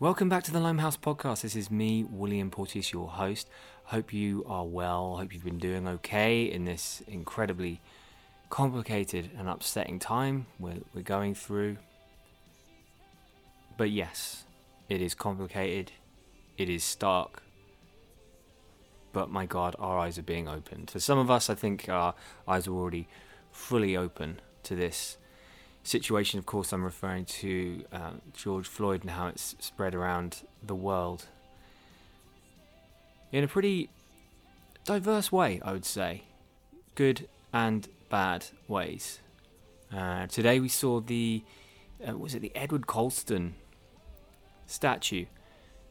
Welcome back to the Limehouse Podcast. This is me, William Porteous, your host. Hope you are well. Hope you've been doing okay in this incredibly complicated and upsetting time we're, we're going through. But yes, it is complicated, it is stark. But my God, our eyes are being opened. For some of us, I think our eyes are already fully open to this situation. Of course, I'm referring to uh, George Floyd and how it's spread around the world in a pretty diverse way, I would say. Good and bad ways. Uh, today we saw the, uh, was it the Edward Colston statue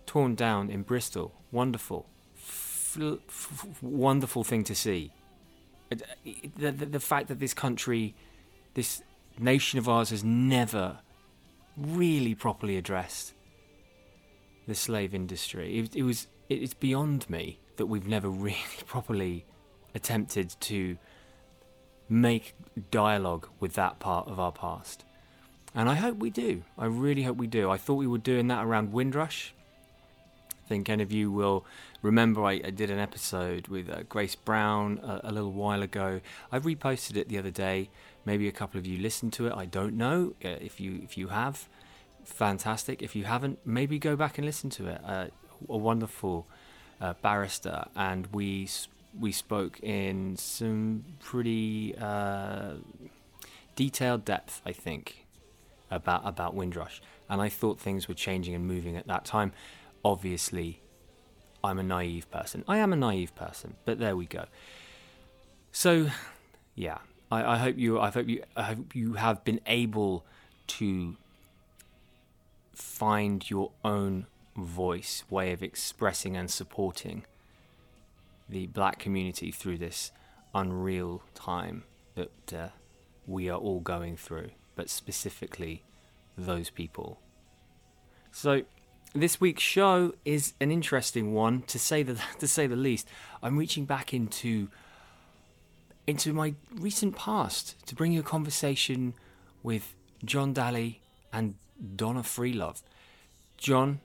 torn down in Bristol. Wonderful. F- f- wonderful thing to see. Uh, The, the, the fact that this country, this nation of ours, has never really properly addressed the slave industry. It, it was it, it's beyond me that we've never really properly attempted to make dialogue with that part of our past. And I hope we do. I really hope we do. I thought we were doing that around Windrush. I think any of you will remember I, I did an episode with uh, Grace Brown a, a little while ago. I reposted it the other day. Maybe a couple of you listened to it. I don't know uh, if you if you have. Fantastic. If you haven't, maybe go back and listen to it. Uh, a wonderful uh, barrister, and we we spoke in some pretty uh, detailed depth, I think, about about Windrush, and I thought things were changing and moving at that time. Obviously, I'm a naive person. I am a naive person, but there we go. So, yeah, I, I hope you. I hope you. I hope you have been able to find your own voice, way of expressing and supporting the black community through this unreal time that uh, we are all going through, but specifically those people. So, this week's show is an interesting one to say the to say the least. I'm reaching back into into my recent past to bring you a conversation with John Dalley and Donna Freelove. John,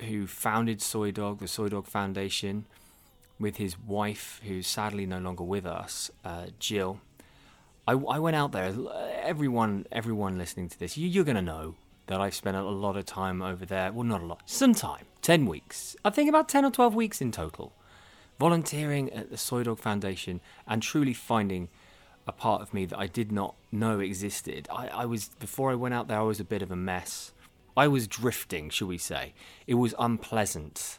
who founded Soi Dog, the Soi Dog Foundation, with his wife, who's sadly no longer with us, uh, Gill. I, I went out there. Everyone, everyone listening to this, you, you're going to know that I've spent a lot of time over there. Well, not a lot, some time. Ten weeks. I think about ten or twelve weeks in total, volunteering at the Soi Dog Foundation and truly finding a part of me that I did not know existed. I, I was before I went out there. I was a bit of a mess. I was drifting, shall we say? It was unpleasant,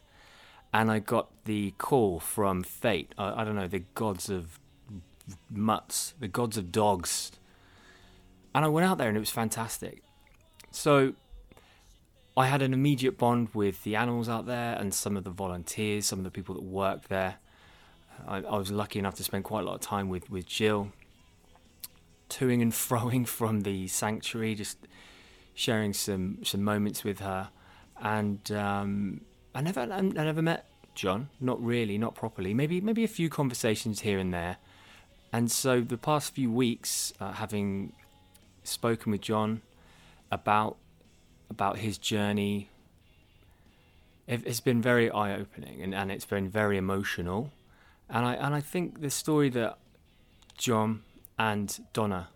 and I got the call from fate. I, I don't know the gods of mutts, the gods of dogs, and I went out there, and it was fantastic. So I had an immediate bond with the animals out there and some of the volunteers, some of the people that worked there. I, I was lucky enough to spend quite a lot of time with, with Gill, toing and froing from the sanctuary, just sharing some, some moments with her. And um, I never I never met John, not really, not properly. Maybe maybe a few conversations here and there. And so the past few weeks, uh, having spoken with John about about his journey, it, it's been very eye opening and, and it's been very emotional. And I and I think the story that John and Donna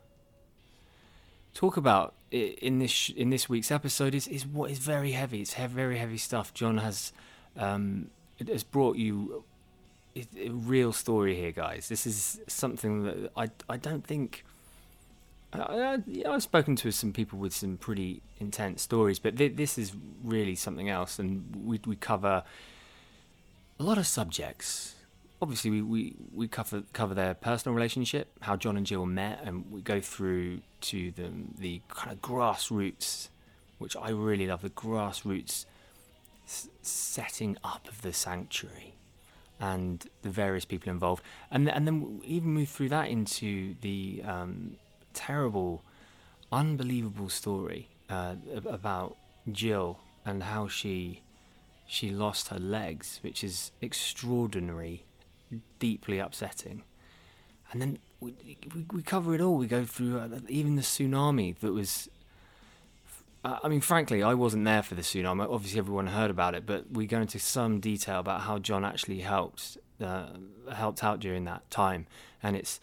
talk about in this in this week's episode is, is what is very heavy. It's very heavy stuff. John has um, has brought you a, real story here, guys. This is something that I I don't think. I, I've spoken to some people with some pretty intense stories, but th- this is really something else, and we we cover a lot of subjects. Obviously, we, we, we cover cover their personal relationship, how John and Gill met, and we go through to the the kind of grassroots, which I really love, the grassroots s- setting up of the sanctuary, and the various people involved, and and then even move through that into the um, terrible, unbelievable story uh, about Gill and how she she lost her legs, which is extraordinary, deeply upsetting. And then we, we, we cover it all. We go through uh, even the tsunami that was. Uh, I mean, frankly, I wasn't there for the tsunami. Obviously, everyone heard about it, but we go into some detail about how John actually helped uh, helped out during that time, and it's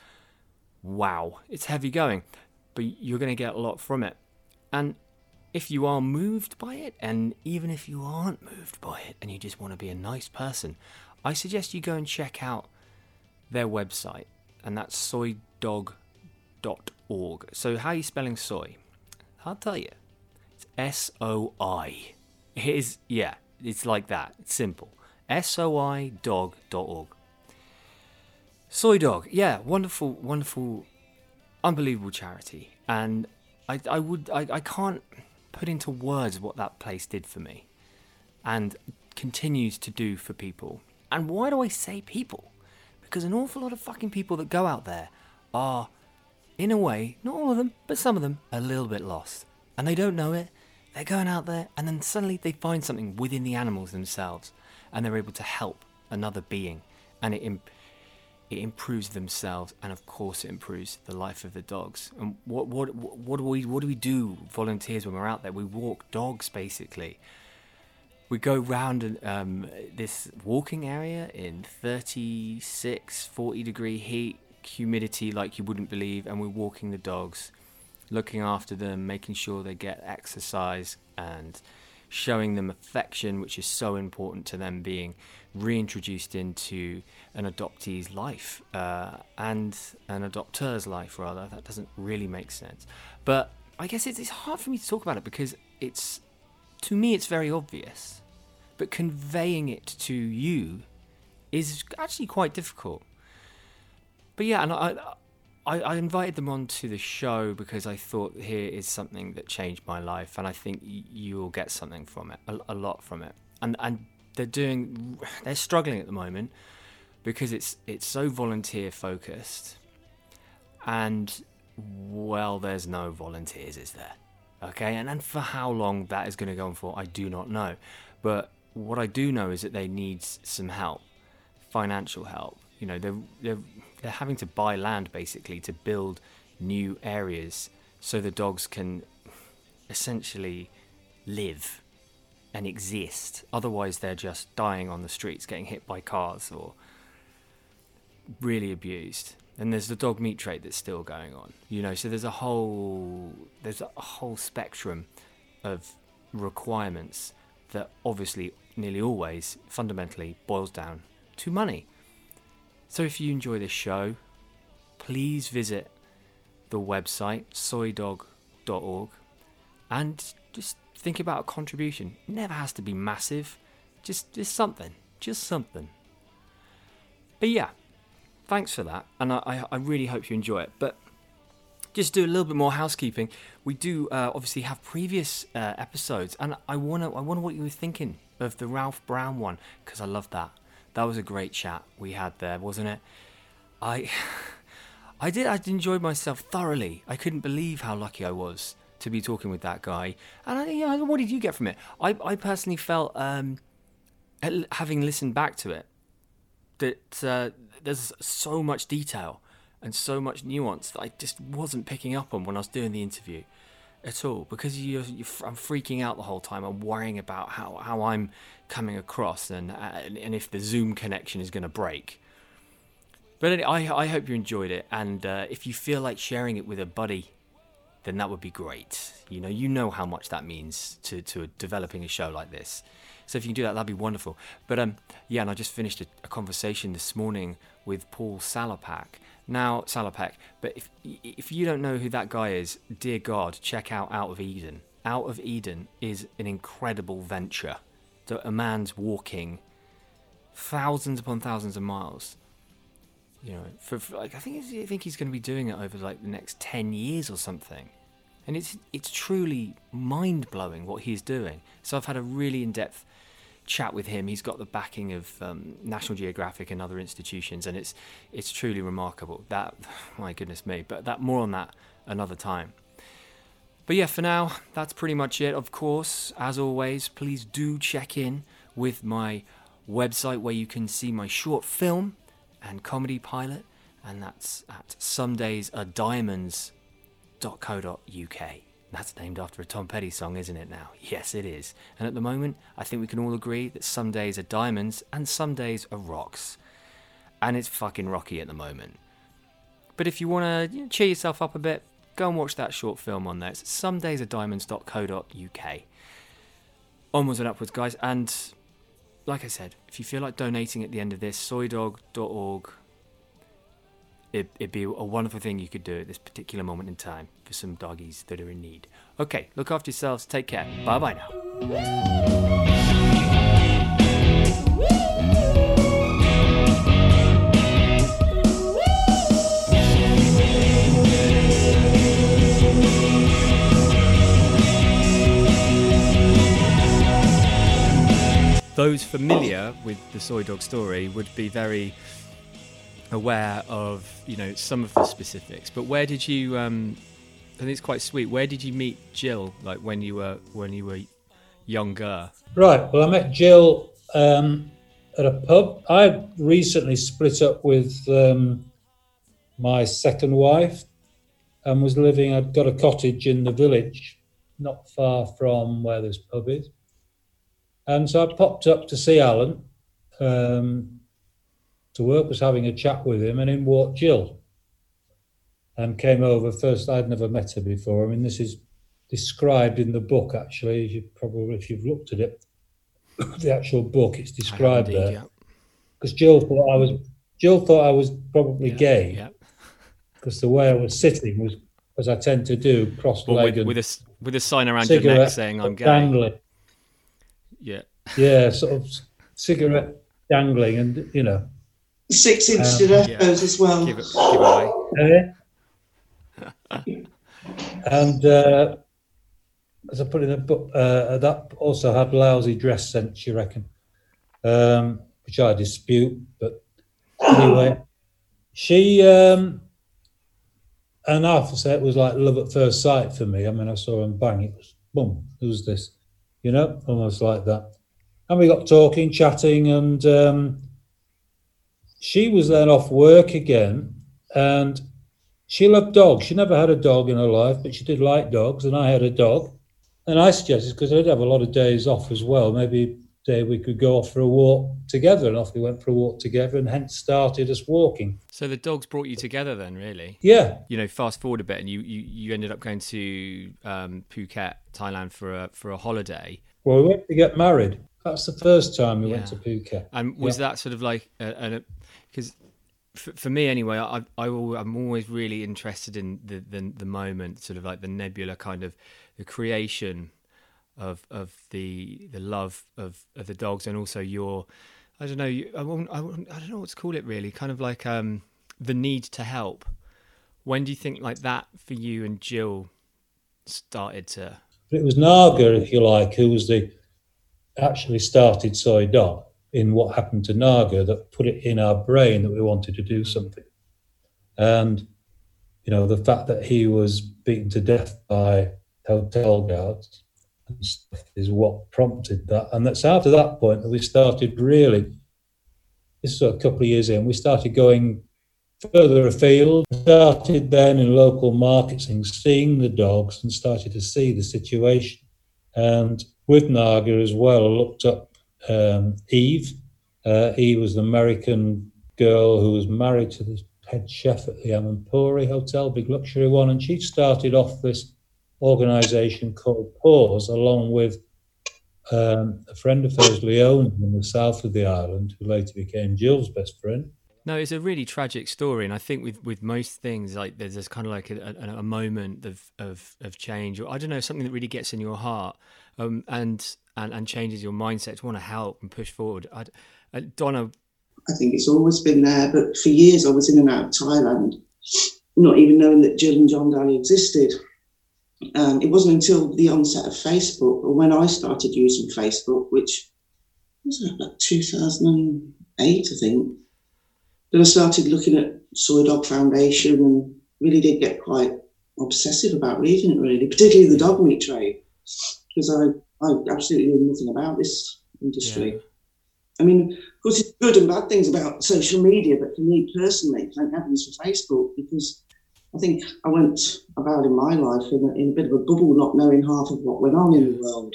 wow, it's heavy going, but you're going to get a lot from it. And if you are moved by it, and even if you aren't moved by it and you just want to be a nice person, I suggest you go and check out their website, and that's soidog.org. So, how are you spelling soy? I'll tell you. S O I. It is, yeah, it's like that. It's simple. S O I dog.org. Soi Dog, yeah, wonderful, wonderful, unbelievable charity. And I, I would, I, I can't put into words what that place did for me and continues to do for people. And why do I say people? Because an awful lot of fucking people that go out there are, in a way, not all of them, but some of them, a little bit lost. And they don't know it. They're going out there and then suddenly they find something within the animals themselves and they're able to help another being. And it, im- it improves themselves and of course it improves the life of the dogs and what what what do we what do we do volunteers when we're out there we walk dogs basically we go round um, this walking area in 36 40 degree heat humidity like you wouldn't believe and we're walking the dogs looking after them making sure they get exercise and showing them affection which is so important to them being reintroduced into an adoptee's life uh, and an adopter's life, rather. That doesn't really make sense. But I guess it's, it's hard for me to talk about it because it's, to me, it's very obvious. But conveying it to you is actually quite difficult. But yeah, and I, I, I invited them onto the show because I thought here is something that changed my life, and I think you will get something from it, a, a lot from it. And and they're doing they're struggling at the moment because it's it's so volunteer focused and well there's no volunteers is there? Okay and and for how long that is going to go on for I do not know. But what I do know is that they need some help financial help. You know they're they're they're having to buy land basically to build new areas so the dogs can essentially live and exist. Otherwise, they're just dying on the streets, getting hit by cars or really abused. And there's the dog meat trade that's still going on, you know. So there's a whole there's a whole spectrum of requirements that obviously nearly always fundamentally boils down to money. So if you enjoy this show, please visit the website soidog.org and just think about a contribution. It never has to be massive. Just just something. Just something. But yeah, thanks for that. And I, I really hope you enjoy it. But just do a little bit more housekeeping. We do uh, obviously have previous uh, episodes, and I wanna I wonder what you were thinking of the Ralph Brown one because I love that. That was a great chat we had there, wasn't it? I I did I enjoyed myself thoroughly. I couldn't believe how lucky I was to be talking with that guy. And I, you know, what did you get from it? I, I personally felt, um, having listened back to it, that uh, there's so much detail and so much nuance that I just wasn't picking up on when I was doing the interview at all because you're I'm freaking out the whole time. I'm worrying about how, how I'm coming across and, uh, and if the Zoom connection is going to break. But I, I hope you enjoyed it, and uh, if you feel like sharing it with a buddy then that would be great. You know, you know how much that means to to developing a show like this. So if you can do that, that'd be wonderful. But um, yeah, and I just finished a, a conversation this morning with Paul Salopek. Now Salopek, but if if you don't know who that guy is, dear God, check out Out of Eden. Out of Eden is an incredible venture. That a man's walking thousands upon thousands of miles you know, for, for, like I think I think he's going to be doing it over like the next ten years or something and it's it's truly mind blowing what he's doing. So I've had a really in depth chat with him. He's got the backing of um, National Geographic and other institutions, and it's it's truly remarkable. That my goodness me, but that more on that another time. But yeah, for now, that's pretty much it. Of course, as always, please do check in with my website where you can see my short film and comedy pilot, and that's at somedaysarediamonds.co.uk. That's named after a Tom Petty song, isn't it now? Yes, it is. And at the moment, I think we can all agree that some days are diamonds and some days are rocks. And it's fucking rocky at the moment. But if you want to cheer yourself up a bit, go and watch that short film on there. It's somedaysarediamonds.co.uk. Onwards and upwards, guys. And like I said, if you feel like donating at the end of this, soidog.org, it, it'd be a wonderful thing you could do at this particular moment in time for some doggies that are in need. Okay, look after yourselves. Take care. Bye bye now. Those familiar with the soi dog story would be very aware of you know some of the specifics. But where did you? Um, I think it's quite sweet. Where did you meet Gill? Like when you were when you were younger? Right. Well, I met Gill um, at a pub. I recently split up with um, my second wife and was living. I'd got a cottage in the village, not far from where this pub is. And so I popped up to see Alan um, to work, was having a chat with him, and in walked Gill and came over first. I'd never met her before. I mean, this is described in the book, actually, as you probably, if you've looked at it, the actual book, it's described Indeed, there. yeah. Because Gill thought I was, Gill thought I was probably Yeah, gay Yeah. because the way I was sitting was, as I tend to do, cross-legged, with, with a with a sign around your neck saying "I'm gay." dangling. Yeah. Yeah, sort of cigarette dangling, and you know. Six inch Um, stilettos as well. Give it. Give away. Eh? and uh, as I put in the book, uh, that also had lousy dress sense, you reckon, um, which I dispute. But anyway, she um, and I have to say it was like love at first sight for me. I mean, I saw him bang, it was boom, who's this? You know, almost like that. And we got talking, chatting, and um, she was then off work again, and she loved dogs. She never had a dog in her life, but she did like dogs, and I had a dog. And I suggested, because I'd have a lot of days off as well, maybe day we could go off for a walk together. And off we went for a walk together, and hence started us walking. So the dogs brought you together then, really. Yeah, You know, fast forward a bit, and you you, you ended up going to um, Phuket, Thailand for a for a holiday. well, we went to get married. That's the first time we went to Phuket. And was Yeah. that sort of like a because for, for me anyway, I, I i'm always really interested in the, the the moment, sort of like the nebula kind of the creation of of the the love of, of the dogs, and also your I don't know you- I, won't, I, won't, I don't know what to call it really, kind of like um the need to help. When do you think like that for you and Gill started to? It was Naga, if you like, who was the actually started Soi Dog in what happened to Naga that put it in our brain that we wanted to do mm. something. And, you know, the fact that he was beaten to death by hotel guards and stuff is what prompted that. And that's after that point that we started really, this is a couple of years in, we started going further afield, started then in local markets and seeing the dogs and started to see the situation. And with Naga as well, I looked up um, Eve. Uh, Eve was an American girl who was married to the head chef at the Amanpuri Hotel, big luxury one, and she started off this organisation called PAWS, along with um, a friend of hers, Leona, in the south of the island, who later became Gill's best friend. No, it's a really tragic story, and I think with, with most things, like there's this kind of like a, a, a moment of, of of change, or I don't know, something that really gets in your heart, um, and and and changes your mindset to want to help and push forward. I, uh, Donna, I think it's always been there, but for years I was in and out of Thailand, not even knowing that Gill and John Dalley existed. Um, it wasn't until the onset of Facebook, or when I started using Facebook, which was about 2008, I think, that I started looking at Soi Dog Foundation and really did get quite obsessive about reading it really, particularly the dog meat trade, because I, I absolutely knew nothing about this industry. Yeah. I mean, of course, it's good and bad things about social media, but for me personally, thank heavens for Facebook because I think I went about in my life in a, in a bit of a bubble, not knowing half of what went on in the world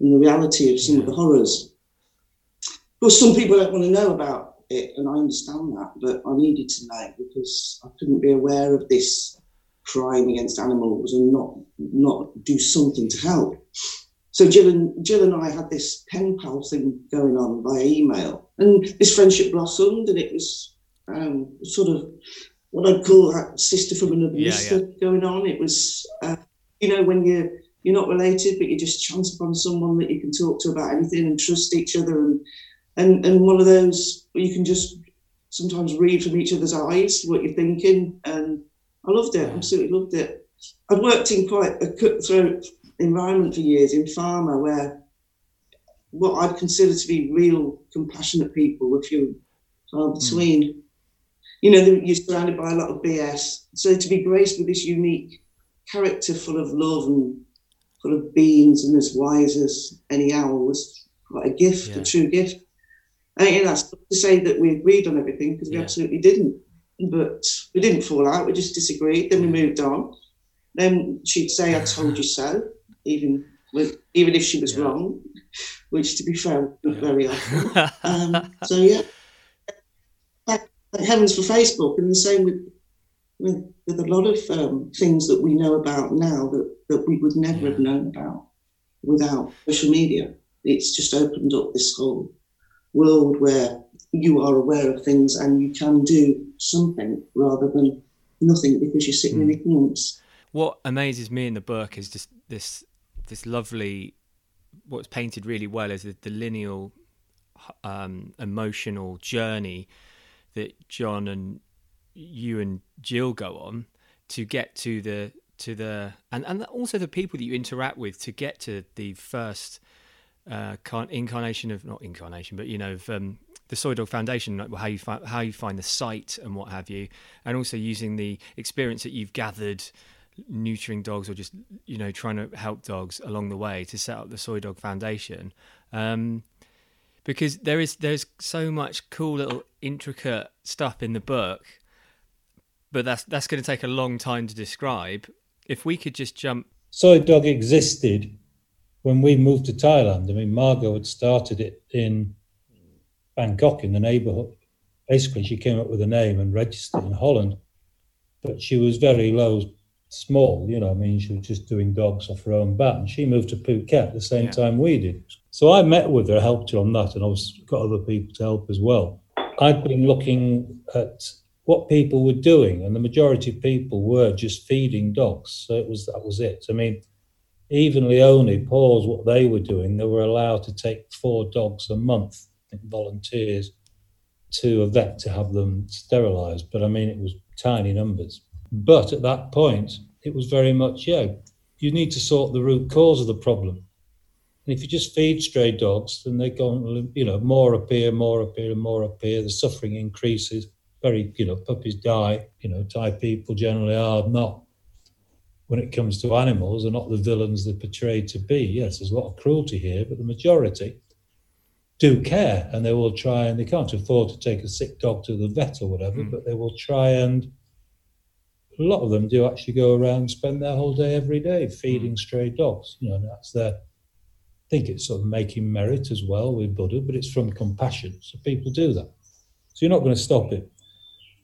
and the reality of some of the horrors. Of course, some people don't want to know about it, and I understand that, but I needed to know because I couldn't be aware of this crime against animals and not not do something to help. So Gill and Gill and I had this pen pal thing going on by email, and this friendship blossomed, and it was um, sort of what I'd call that sister from another Yeah, mister going on. It was, uh, you know, when you you're not related, but you just chance upon someone that you can talk to about anything and trust each other, and and and one of those where you can just sometimes read from each other's eyes what you're thinking, and I loved it, absolutely loved it. I'd worked in quite a cutthroat environment for years in pharma where what I'd consider to be real compassionate people were few far hmm. between. You know, you're surrounded by a lot of BS. So to be graced with this unique character full of love and full of beings and as wise as any owl was quite a gift, Yeah. a true gift. And you know, that's not to say that we agreed on everything because we Yeah. absolutely didn't. But we didn't fall out, we just disagreed, then we moved on. Then she'd say, I told you so, even with, even if she was Yeah. wrong, which to be fair, not Yeah. very often. Um, so yeah, thank, heavens for Facebook, and the same with with, with a lot of um, things that we know about now that, that we would never Yeah. have known about without social media. It's just opened up this whole world where you are aware of things and you can do something rather than nothing because you're sitting in ignorance. what amazes me in the book is just this this lovely what's painted really well is the, the lineal um, emotional journey that John and you and Gill go on to get to the to the and and also the people that you interact with to get to the first uh, incarnation of not incarnation, but you know, of, um, the Soi Dog Foundation, like how you find how you find the site and what have you, and also using the experience that you've gathered neutering dogs or just you know trying to help dogs along the way to set up the Soi Dog Foundation. Um, because there is there's so much cool little intricate stuff in the book, but that's that's going to take a long time to describe. If we could just jump, Soi Dog existed when we moved to Thailand. I mean, Margot had started it in Bangkok in the neighborhood. Basically, she came up with a name and registered in Holland, but she was very low, small, you know, I mean, she was just doing dogs off her own bat. And she moved to Phuket at the same Yeah. time we did. So I met with her, helped her on that, and obviously got other people to help as well. I'd been looking at what people were doing, and the majority of people were just feeding dogs. So it was that was it. I mean, even Leone, Paul's what they were doing, they were allowed to take four dogs a month, I volunteers, to a vet to have them sterilised. But I mean, it was tiny numbers. But at that point, it was very much, yeah, you need to sort the root cause of the problem. And if you just feed stray dogs, then they go, you know, more appear, more appear, and more appear. The suffering increases. Very, you know, puppies die. You know, Thai people generally are not when it comes to animals are not the villains they're portrayed to be. Yes, there's a lot of cruelty here, but the majority do care and they will try and they can't afford to take a sick dog to the vet or whatever, Mm. but they will try and a lot of them do actually go around and spend their whole day every day hmm. feeding stray dogs. You know, and that's their I think it's sort of making merit as well with Buddha, but it's from compassion. So people do that. So you're not going to stop it.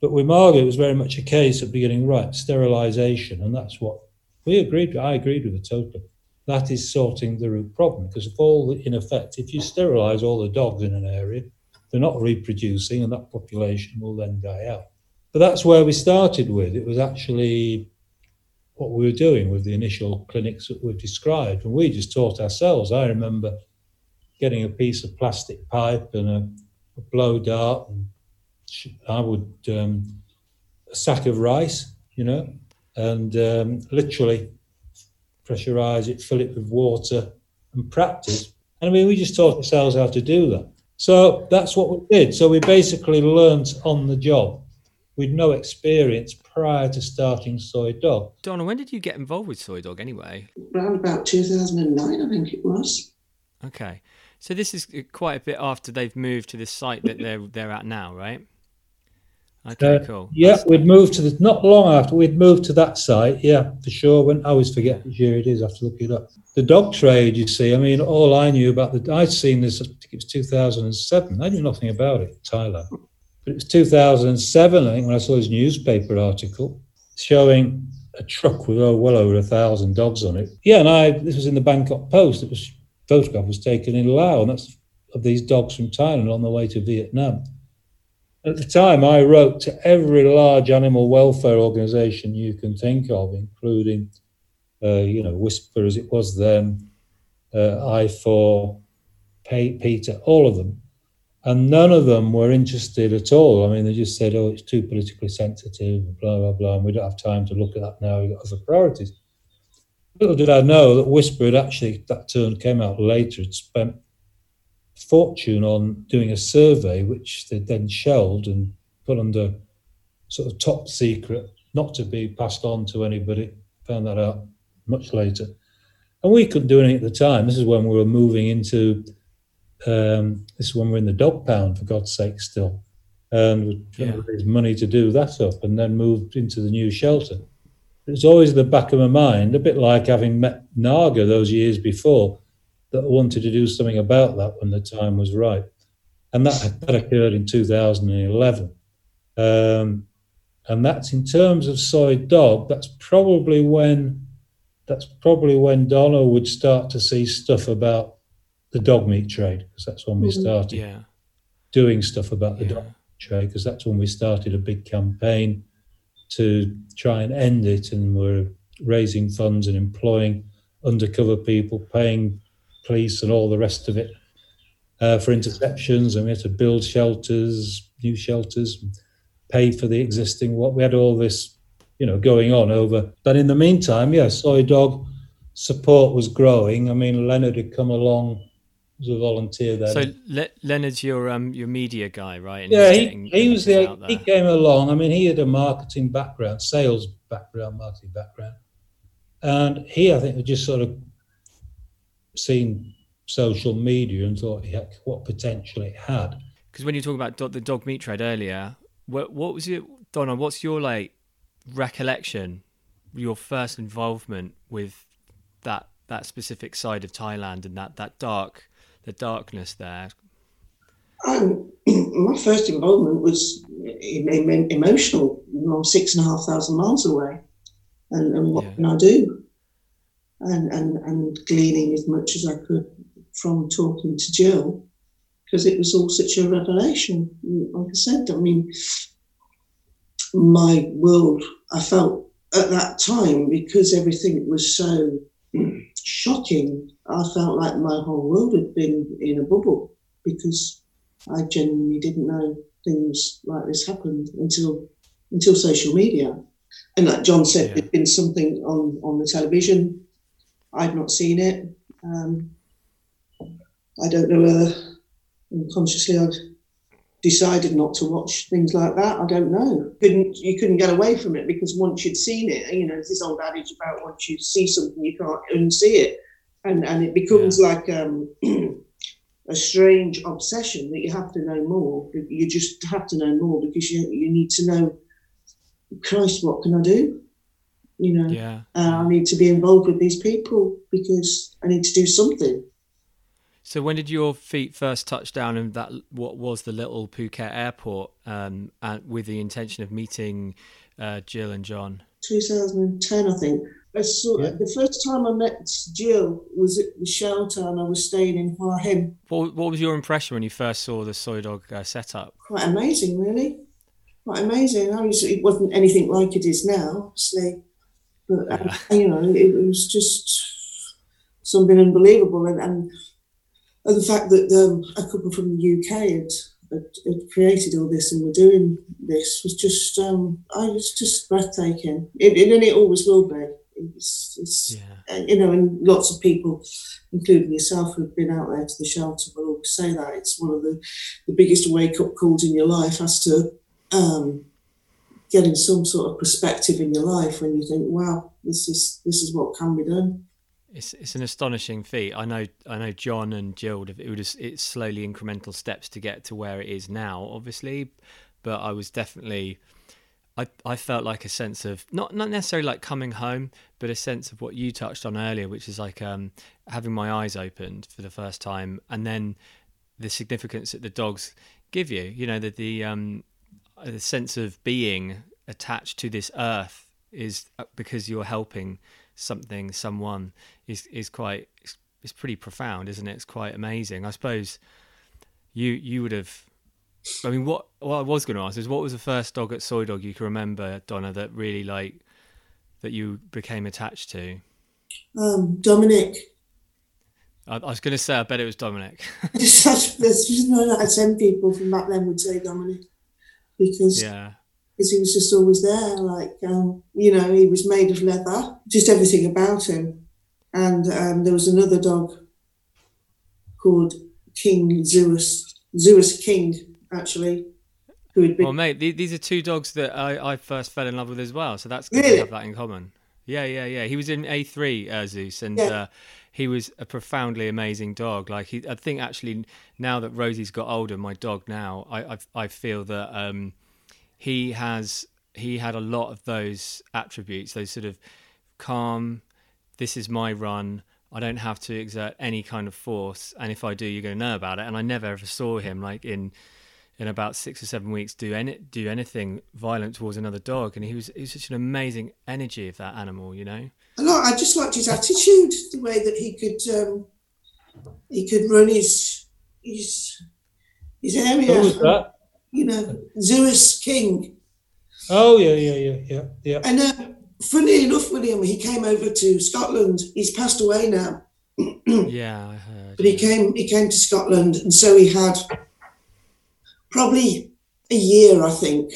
But with Margaret, it was very much a case of beginning right, sterilisation, and that's what we agreed with. I agreed with it totally. That is sorting the root problem because if all, in effect, if you sterilise all the dogs in an area, they're not reproducing, and that population will then die out. But that's where we started with. It was actually what we were doing with the initial clinics that we've described, and we just taught ourselves. I remember getting a piece of plastic pipe and a, a blow dart, and I would um, a sack of rice, you know, and um, literally pressurize it, fill it with water, and practice. And I mean, we just taught ourselves how to do that. So that's what we did. So we basically learnt on the job. We'd no experience prior to starting Soi Dog. Donna, when did you get involved with Soi Dog anyway? Around about 2009, I think it was. Okay, so this is uh, quite a bit after they've moved to this site that they're they're at now, right? Okay, Uh, cool. Yeah, we'd moved to the, not long after, we'd moved to that site, yeah, for sure. When I always forget which year it is, I have to look it up. The dog trade, you see, I mean, all I knew about the, I'd seen this, I think it was 2007. I knew nothing about it, Thailand. But it was 2007, I think, when I saw this newspaper article showing a truck with oh, well over a thousand dogs on it. Yeah, and I, this was in the Bangkok Post. It was, photograph was taken in Laos, and that's of these dogs from Thailand on the way to Vietnam. At the time, I wrote to every large animal welfare organisation you can think of, including, uh, you know, WSPA as it was then, uh, IFAW, Pay, PETA, all of them. And none of them were interested at all. I mean, they just said, oh, it's too politically sensitive, blah, blah, blah, and we don't have time to look at that now, we've got other priorities. Little did I know that WSPA had actually, that turn came out later, had spent fortune on doing a survey, which they then shelved and put under sort of top secret, not to be passed on to anybody. Found that out much later. And we couldn't do anything at the time. This is when we were moving into, um, this is when we're in the dog pound, for God's sake, still. And we Yeah. raised money to do that up and then moved into the new shelter. It was always in the back of my mind, a bit like having met Naga those years before that I wanted to do something about that when the time was right. And that, that occurred in 2011. Um, and that's in terms of soi dog, that's probably when that's probably when Donna would start to see stuff about the dog meat trade, because that's when we Mhm. started Yeah, doing stuff about the yeah. dog trade, because that's when we started a big campaign to try and end it, and we're raising funds and employing undercover people, paying police and all the rest of it uh, for interceptions, and we had to build shelters, new shelters, pay for the existing. What we had all this, you know, going on over. But in the meantime, yeah, soi dog support was growing. I mean, Leonard had come along as a volunteer then. So Le- Leonard's your um your media guy, right? And Yeah, he, getting he was the he came along. I mean, he had a marketing background, sales background, marketing background, and he, I think, had just sort of seen social media and thought he had, what potential it had. Because when you talk about do- the dog meat trade earlier, what what was it, Donna? What's your like recollection, your first involvement with that that specific side of Thailand and that that dark the darkness there? Um, my first involvement was em- em- emotional. I'm six and a half thousand miles away, and, and what Yeah. can I do? And, and and gleaning as much as I could from talking to Gill, because it was all such a revelation. Like I said, I mean, my world. I felt at that time because everything was so shocking. I felt like my whole world had been in a bubble because I genuinely didn't know things like this happened until until social media. And like John said, Yeah. there'd been something on, on the television. I'd not seen it. Um, I don't know whether unconsciously I'd decided not to watch things like that. I don't know. Couldn't you couldn't get away from it because once you'd seen it, you know, there's this old adage about once you see something you can't unsee it. And and it becomes like um a strange obsession that you have to know more. You just have to know more because you you need to know. Christ, what can I do? You know, Yeah. uh, I need to be involved with these people because I need to do something. So when did your feet first touch down in that what was the little Phuket airport, um, and with the intention of meeting uh, Gill and John? 2010, I think. I saw Yeah. the first time I met Gill was at the shelter, and I was staying in Hua Hin. What, what was your impression when you first saw the soi dog uh, setup? Quite amazing, really. Quite amazing. Obviously, it wasn't anything like it is now, obviously, but um, you know, it, was just something unbelievable, and and, and the fact that um, a couple from the UK had, had, had created all this and were doing this was just, um, I was just breathtaking. It, it, and it always will be. It's, it's Yeah. uh, you know, and lots of people, including yourself, who've been out there to the shelter, will always say that it's one of the, the biggest wake up calls in your life as to um, getting some sort of perspective in your life when you think, wow, this is this is what can be done. It's it's an astonishing feat. I know I know John and Gill. It was it's slowly incremental steps to get to where it is now, obviously, but I was definitely. I, I felt like a sense of not not necessarily like coming home, but a sense of what you touched on earlier, which is like um, having my eyes opened for the first time, and then the significance that the dogs give you. You know, that the um, the sense of being attached to this earth is uh, because you're helping something, someone is is quite it's, it's pretty profound, isn't it? It's quite amazing. I suppose you you would have. I mean, what what I was going to ask is what was the first dog at Soi Dog you can remember, Donna, that really like that you became attached to? Um, Dominic. I, I was going to say, I bet it was Dominic. There's just no like ten people from back then would say Dominic because yeah, because he was just always there. Like, um, you know, he was made of leather, just everything about him. And um, there was another dog called King Zeus, Zeus King, actually, who had been. Well, mate, these are two dogs that I, I first fell in love with as well. So that's good Really? to have that in common. Yeah, yeah, yeah. He was in A3 uh, Zeus, and Yeah. uh, he was a profoundly amazing dog. Like he, I think actually now that Rosie's got older, my dog now, I I, I feel that um, he has he had a lot of those attributes, those sort of calm. This is my run. I don't have to exert any kind of force, and if I do, you're going to know about it. And I never ever saw him like in in about six or seven weeks do any do anything violent towards another dog, and he was he was such an amazing energy of that animal, you know. I, like, I just liked his attitude, the way that he could um, he could run his his his area. Who was that? You know, Zeus King. Oh yeah, yeah, yeah, yeah, yeah. And uh, funny enough, William, he came over to Scotland. He's passed away now. yeah, I heard. but he came he came to Scotland, and so he had probably a year, I think.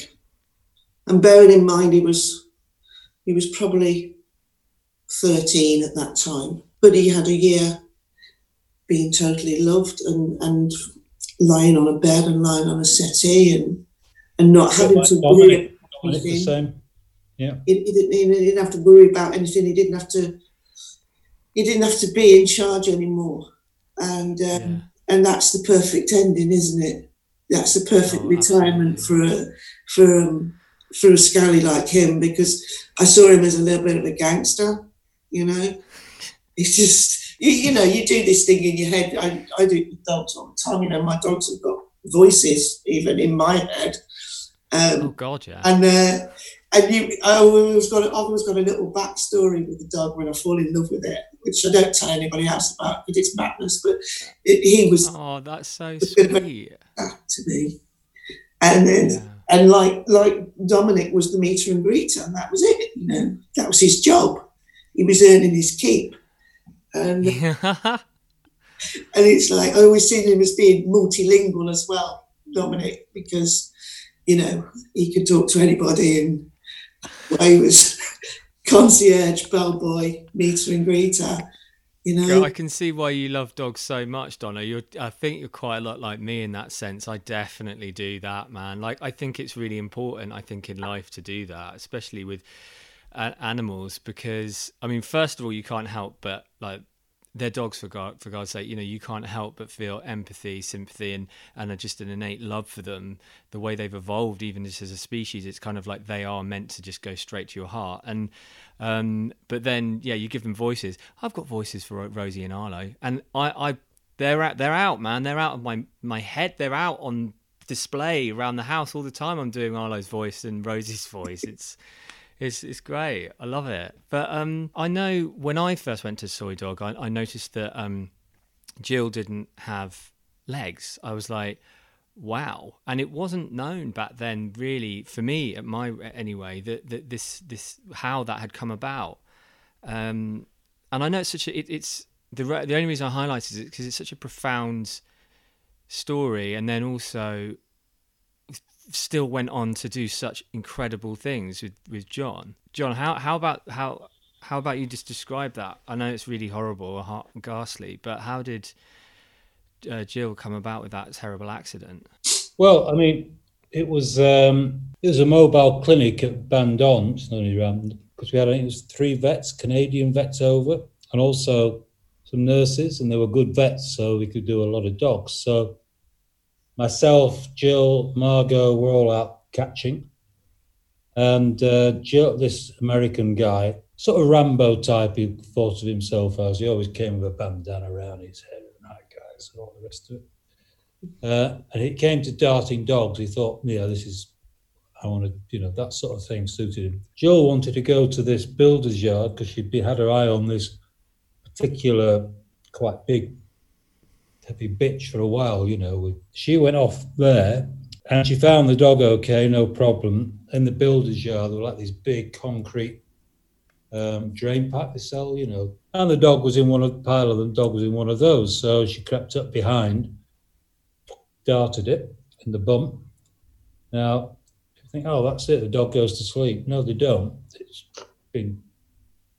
And bearing in mind, he was he was probably thirteen at that time, but he had a year being totally loved and and lying on a bed and lying on a settee and and not having Like to Dominic. worry. Dominic the same. He, he, didn't, he didn't have to worry about anything. He didn't have to. He didn't have to be in charge anymore, and um, Yeah. and that's the perfect ending, isn't it? That's the perfect Oh, retirement for a for um, for a scally like him because I saw him as a little bit of a gangster, you know. It's just you, you know you do this thing in your head. I, I do it with dogs all the time. You know my dogs have got voices even in my head. Um, Oh God, yeah. and uh, and you, I always got, I've always got a little backstory with the dog when I fall in love with it, which I don't tell anybody else about because it's madness. But it, he was Oh, that's so bit of a- sweet. to me, and then Yeah. and like like Dominic was the meter and greeter, and that was it. You know, that was his job. He was earning his keep, Um, and and it's like I always seen him as being multilingual as well, Dominic, because you know he could talk to anybody, and he was concierge, bellboy, meter and greeter. You know, Girl, I can see why you love dogs so much, Donna. You're, I think you're quite a lot like me in that sense. I definitely do that, man. Like, I think it's really important. I think in life to do that, especially with animals, because I mean, first of all, you can't help but like they're dogs for God, for God's sake. You know, you can't help but feel empathy, sympathy, and and just an innate love for them. The way they've evolved, even just as a species, it's kind of like they are meant to just go straight to your heart. And um, but then, yeah, you give them voices. I've got voices for Rosie and Arlo, and I, I, they're out, they're out, man. They're out of my my head. They're out on display around the house all the time. I'm doing Arlo's voice and Rosie's voice. It's it's it's great. I love it. But um, I know when I first went to Soi Dog, I, I noticed that um, Gill didn't have legs. I was like, wow. And it wasn't known back then, really, for me, at my anyway, that, that this this how that had come about. Um, and I know it's such a it, it's the the only reason I highlight it because it's such a profound story, and then also still went on to do such incredible things with, with John. John, how how about how how about you just describe that? I know it's really horrible or ghastly, but how did uh, Gill come about with that terrible accident? Well, I mean, it was um, it was a mobile clinic at Bandon, it's because we had I think it was three vets, Canadian vets over, and also some nurses, and they were good vets, so we could do a lot of dogs. So myself, Gill, Margot, were all out catching, and uh, Gill, this American guy, sort of Rambo type, he thought of himself as he always came with a bandana around his head and night guys and all the rest of it. Uh, and it came to darting dogs. He thought, yeah, this is I want to, you know, that sort of thing suited him. Gill wanted to go to this builder's yard because she'd been, had her eye on this particular quite big, heavy bitch for a while, you know. She went off there and she found the dog okay, no problem. In the builder's yard, there were like these big concrete um, drain pipe they sell, you know. And the dog was in one of the pile of them, dog was in one of those. So she crept up behind, darted it in the bump. Now, you think, oh, that's it, the dog goes to sleep. No, they don't. It's been,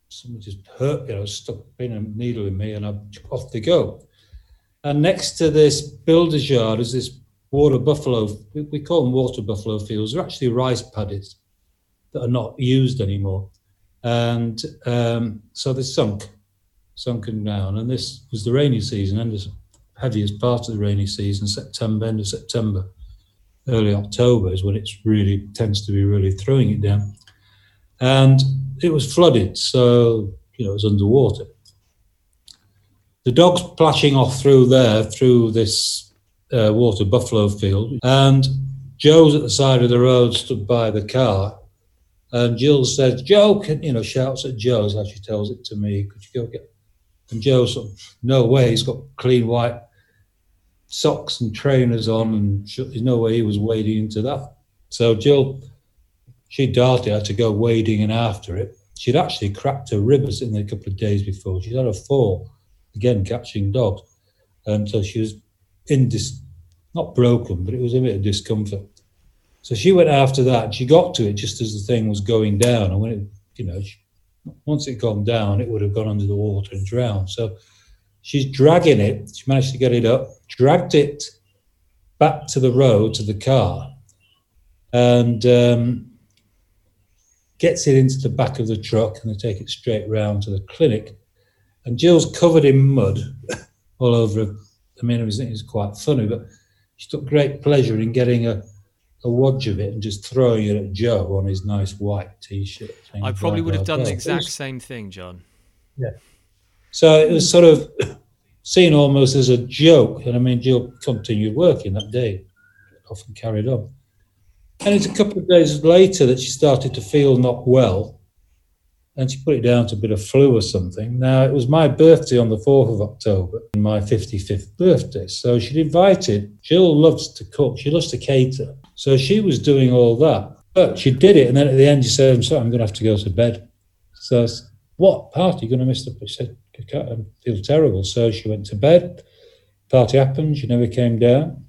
someone just hurt, you know, stuck a needle in me and I, off they go. And next to this builder's yard is this water buffalo, we call them water buffalo fields. They're actually rice paddies that are not used anymore. And um, so they sunk, sunken down. And this was the rainy season, and the heaviest part of the rainy season, September, end of September early October is when it's really tends to be really throwing it down. And it was flooded, so you know it was underwater. The dog's plashing off through there, through this uh, water buffalo field, and Joe's at the side of the road, stood by the car, and Gill says, "Joe, can, you know," shouts at Joe as she tells it to me. Could you go get? And Joe sort no way. He's got clean white socks and trainers on, and there's no way he was wading into that. So Gill, she darted, had to go wading in after it. She'd actually cracked her ribs in a couple of days before. She'd had a fall, again catching dogs, and so she was in dis, not broken, but it was a bit of discomfort. So she went after that. She got to it just as the thing was going down, and when it, you know, she, once it gone down, it would have gone under the water and drowned. So she's dragging it. She managed to get it up, dragged it back to the road to the car, and um, gets it into the back of the truck, and they take it straight round to the clinic. And Gill's covered in mud all over her. I mean, it was, it was quite funny, but she took great pleasure in getting a, a wadge of it and just throwing it at Joe on his nice white t-shirt. I probably would have done the exact same thing, John. Yeah. So it was sort of seen almost as a joke. And I mean, Gill continued working that day, often carried on. And it's a couple of days later that she started to feel not well. And she put it down to a bit of flu or something. Now, it was my birthday on the 4th of October, my 55th birthday. So she'd invited, Gill loves to cook, she loves to cater. So she was doing all that. But she did it. And then at the end, she said, I'm sorry, I'm going to have to go to bed. So, what party are you going to miss the? She said, I feel terrible. So she went to bed. Party happened. She never came down.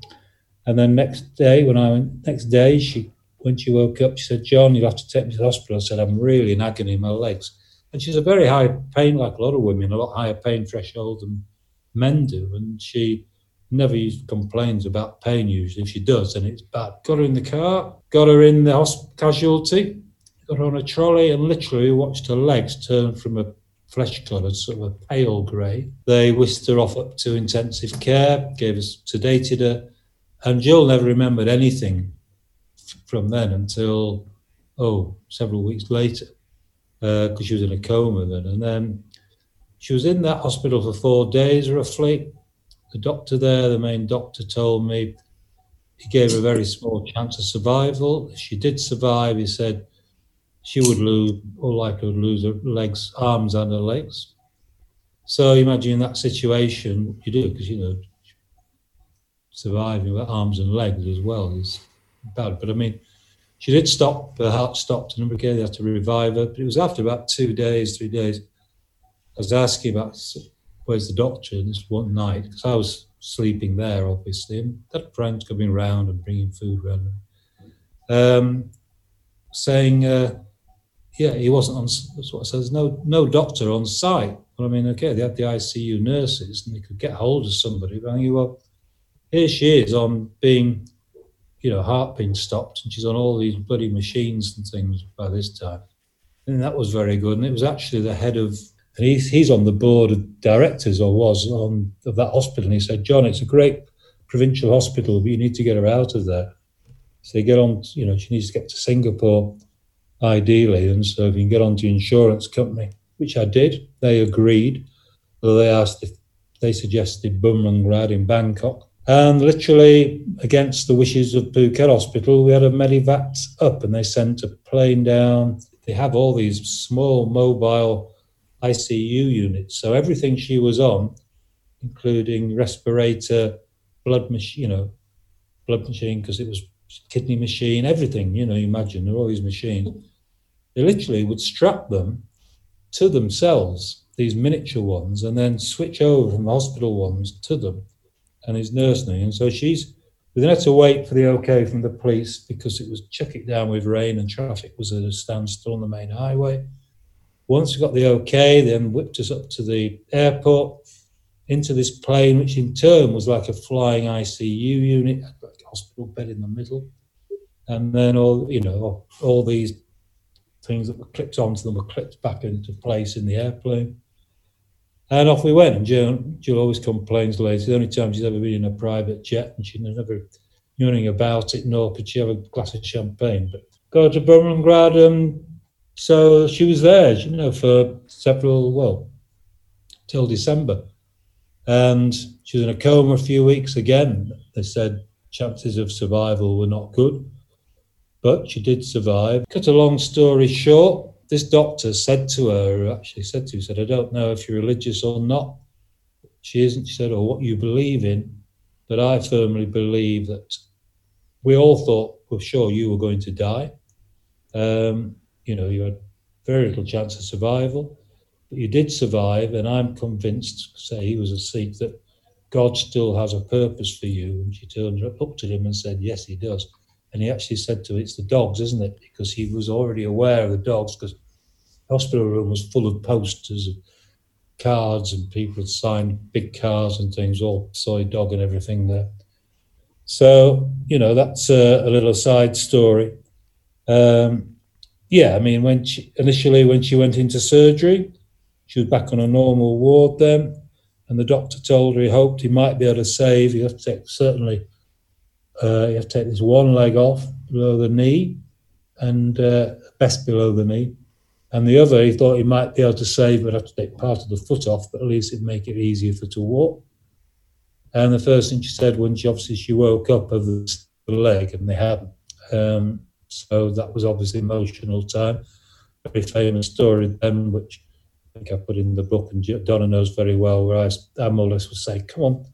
And then next day, when I went, next day, she when she woke up, she said, "John, you'll have to take me to the hospital." I said, "I'm really in agony in my legs." And she's a very high pain, like a lot of women, a lot higher pain threshold than men do. And she never complains about pain usually. If she does, then it's bad. Got her in the car, got her in the casualty, got her on a trolley, and literally watched her legs turn from a flesh coloured, sort of a pale grey. They whisked her off up to intensive care, gave us sedated her, and Gill never remembered anything from then until oh several weeks later because uh, she was in a coma then, and then she was in that hospital for four days roughly. The doctor there, the main doctor, told me he gave her a very small chance of survival. She did survive. He said she would lose, all likely would lose her legs, arms, and her legs. So imagine that situation, you do because you know surviving with arms and legs as well is bad. But I mean, she did stop. Her heart stopped, and okay, they had to revive her. But it was after about two days, three days. I was asking about where's the doctor and this one night because I was sleeping there, obviously, and that friends coming round and bringing food round, um, saying. Uh, yeah, he wasn't on. That's what I said. There's no no doctor on site. But I mean, okay, they had the ICU nurses and they could get hold of somebody. But I mean, well, here she is on being, you know, heart being stopped, and she's on all these bloody machines and things by this time. And that was very good. And it was actually the head of, and he's, he's on the board of directors or was on of that hospital. And he said, John, it's a great provincial hospital, but you need to get her out of there. So they get on, you know, she needs to get to Singapore ideally. And so if you can get onto the insurance company, which I did, they agreed. Although they asked if they suggested Bumrungrad in Bangkok. And literally against the wishes of Phuket Hospital, we had a medivac up and they sent a plane down. They have all these small mobile ICU units. So everything she was on, including respirator, blood machine, you know, blood machine, because it was kidney machine, everything, you know, you imagine there are all these machines. They literally would strap them to themselves, these miniature ones, and then switch over from the hospital ones to them and his nursing. And so she's we then had to wait for the okay from the police because it was chuck it down with rain and traffic was at a standstill on the main highway. Once we got the okay, then whipped us up to the airport into this plane, which in turn was like a flying ICU unit, like a hospital bed in the middle. And then all you know, all these things that were clipped onto them were clipped back into place in the airplane. And off we went. And Gill, Gill always complains later. The only time she's ever been in a private jet, and she never knew anything about it, nor could she have a glass of champagne. But go to Bumrungrad um, and so she was there, you know, for several, well, till December. And she was in a coma a few weeks again. They said chances of survival were not good, but she did survive. Cut a long story short, this doctor said to her, actually said to her, said, I don't know if you're religious or not. She isn't, she said, or what you believe in, but I firmly believe that we all thought, well, sure, you were going to die. Um, you know, you had very little chance of survival, but you did survive, and I'm convinced, say he was a Sikh, that God still has a purpose for you. And she turned up to him and said, Yes, he does. And he actually said to her, It's the dogs, isn't it? Because he was already aware of the dogs, because hospital room was full of posters and cards, and people had signed big cards and things, all soi dog and everything there. So, you know, that's a, a little side story. Um, yeah, I mean, when she, initially when she went into surgery, she was back on a normal ward then, and the doctor told her he hoped he might be able to save. You have to take certainly, uh, you have to take this one leg off below the knee, and uh, best below the knee, and the other he thought he might be able to save, but have to take part of the foot off, but at least it'd make it easier for her to walk. And the first thing she said when she obviously she woke up of the leg, and they hadn't. Um, so that was obviously emotional time. Very famous story then, which I think I put in the book, and Donna knows very well, where I, I more or less would say, come on,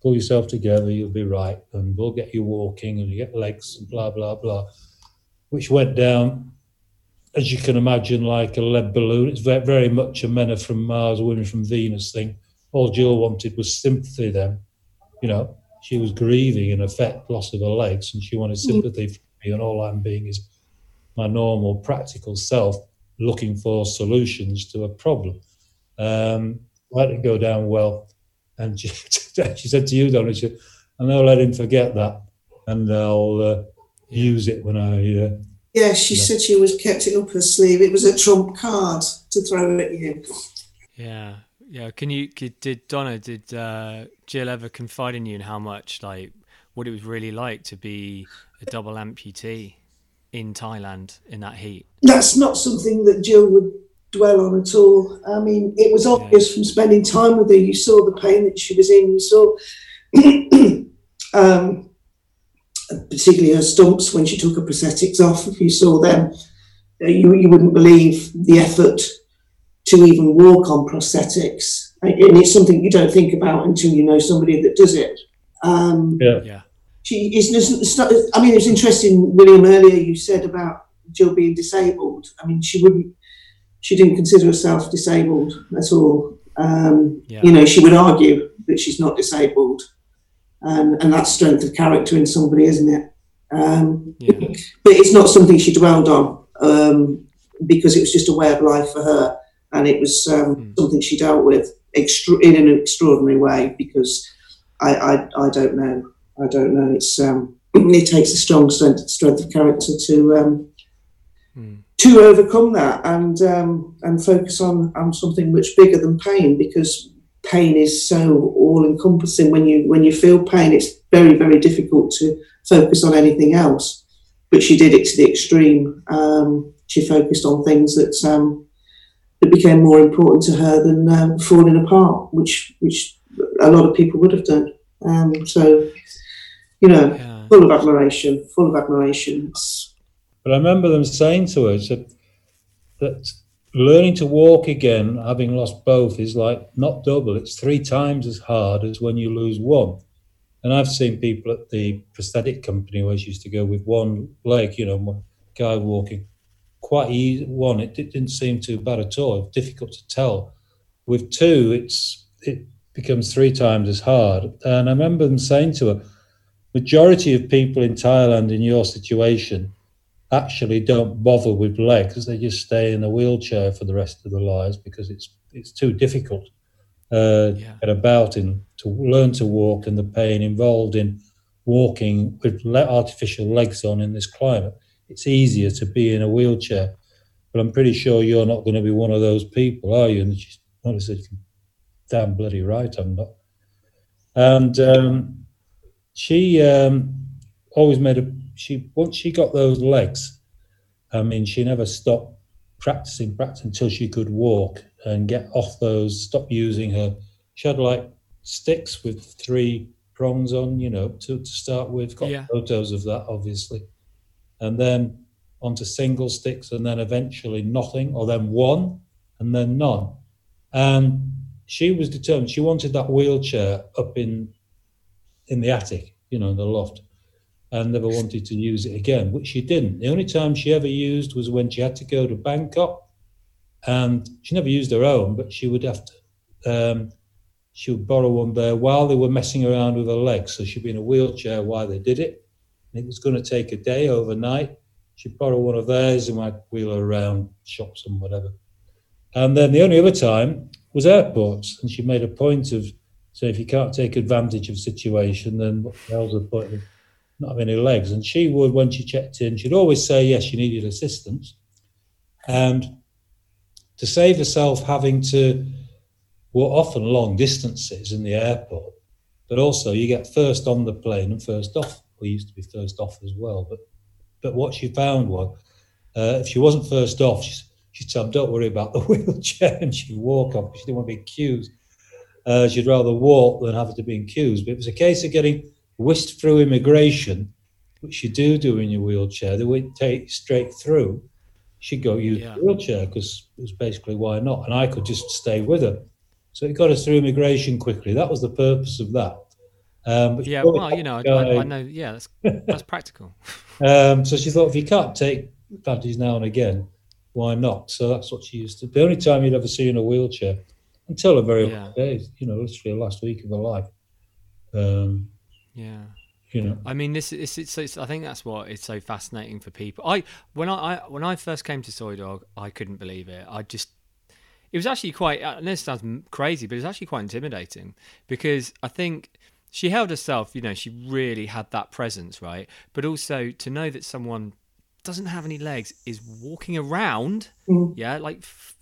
pull yourself together, you'll be right, and we'll get you walking, and you get legs, and blah, blah, blah, which went down, as you can imagine, like a lead balloon. It's very, very much a men are from Mars, women from Venus thing. All Gill wanted was sympathy then. You know, she was grieving, in effect, loss of her legs, and she wanted sympathy from me, and all I'm being is my normal, practical self looking for solutions to a problem. Um, let it go down well. And she, she said to you, Donna, she said, I'll let him forget that and I'll uh, use it when I. Uh, Yeah, she Yeah. said she always kept it up her sleeve. It was a trump card to throw at you. Yeah, yeah. Can you could, did Donna did uh, Gill ever confide in you in how much like what it was really like to be a double amputee in Thailand in that heat? That's not something that Gill would dwell on at all. I mean, it was obvious from spending time with her. You saw the pain that she was in. You saw, um, particularly her stumps when she took her prosthetics off. If you saw them, uh, you, you wouldn't believe the effort to even walk on prosthetics. And it's something you don't think about until you know somebody that does it. Um, yeah. Yeah, she is I mean, it was interesting, William, earlier you said about Gill being disabled. I mean, she wouldn't, she didn't consider herself disabled at all. Um, Yeah. You know, she would argue that she's not disabled. Um, and that's strength of character in somebody, isn't it? Um, yeah, but it's not something she dwelled on um, because it was just a way of life for her. And it was um, Mm. something she dealt with extra- in an extraordinary way because I, I, I don't know. I don't know. It's um, it takes a strong strength, strength of character to um, Mm. to overcome that and um, and focus on on something much bigger than pain because pain is so all encompassing. When you when you feel pain, it's very very difficult to focus on anything else. But she did it to the extreme. Um, she focused on things that um, that became more important to her than um, falling apart, which which a lot of people would have done. Um, so, you know, Yeah. full of admiration, full of admiration. But I remember them saying to us that, that learning to walk again, having lost both, is like not double, it's three times as hard as when you lose one. And I've seen people at the prosthetic company where she used to go with one leg, you know, guy walking quite easy. One, it, it didn't seem too bad at all. Difficult to tell. With two, it's it becomes three times as hard. And I remember them saying to her, majority of people in Thailand in your situation actually don't bother with legs. They just stay in a wheelchair for the rest of their lives because it's it's too difficult uh, Yeah. to get about in to learn to walk and the pain involved in walking with artificial legs on in this climate. It's easier to be in a wheelchair, but I'm pretty sure you're not going to be one of those people, are you? And she said, "Damn bloody right, I'm not." And um, she um, always made a she once she got those legs i mean she never stopped practicing practicing until she could walk and get off those stop using her. She had like sticks with three prongs on you know to, to start with. Got Yeah. photos of that obviously. And then onto single sticks and then eventually nothing or then one and then none. And she was determined she wanted that wheelchair up in in the attic you know in the loft and never wanted to use it again, which she didn't. The only time she ever used was when she had to go to Bangkok, and she never used her own, but she would have to. Um, she would borrow one there while they were messing around with her legs, so she'd be in a wheelchair while they did it. And it was going to take a day overnight. She'd borrow one of theirs and might wheel her around shops and whatever. And then the only other time was airports, and she made a point of saying, if you can't take advantage of situation, then what the hell's the point of not having any legs. And she would, when she checked in, she'd always say yes, she needed assistance. And to save herself having to walk often long distances in the airport, but also you get first on the plane and first off. We used to be first off as well. But but what she found was uh, if she wasn't first off, she, she'd say, don't worry about the wheelchair, and she'd walk off. She didn't want to be in queues. Uh, she'd rather walk than have to be in queues. But it was a case of getting whisked through immigration, which you do do in your wheelchair. They wouldn't take straight through. She'd go use Yeah. the wheelchair because it was basically why not? And I could just stay with her. So it got us through immigration quickly. That was the purpose of that. Um, Yeah, well, you know, I, I, I know. Yeah, that's that's practical. um, so she thought, if you can't take advantage now and again, why not? So that's what she used to. The only time you'd ever see her in a wheelchair until her very Yeah. days, you know, literally the last week of her life. Um, Yeah. you know, I mean, this is it's, it's, I think that's what is so fascinating for people. I when I, I when I first came to Soi Dog, I couldn't believe it. I just it was actually quite. I know this sounds crazy, but it's actually quite intimidating because I think she held herself. You know, she really had that presence, right? But also to know that someone doesn't have any legs is walking around, Mm. yeah, like f-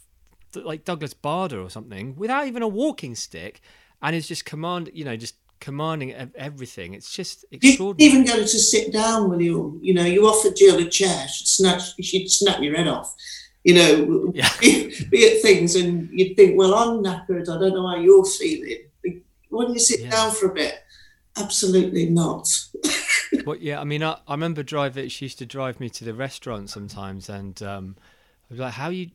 like Douglas Bader or something, without even a walking stick, and is just command. You know, just commanding ev- everything. It's just You extraordinary. even go to sit down with you. You know, you offered Gill a chair, she'd snatch, she'd snap your head off. You know, Yeah. be at things, and you'd think, well, I'm knackered. I don't know how you're feeling. Why don't you sit Yeah. down for a bit? Absolutely not. Well, yeah, I mean, I, I remember driving. She used to drive me to the restaurant sometimes, and um, I was like, "How you,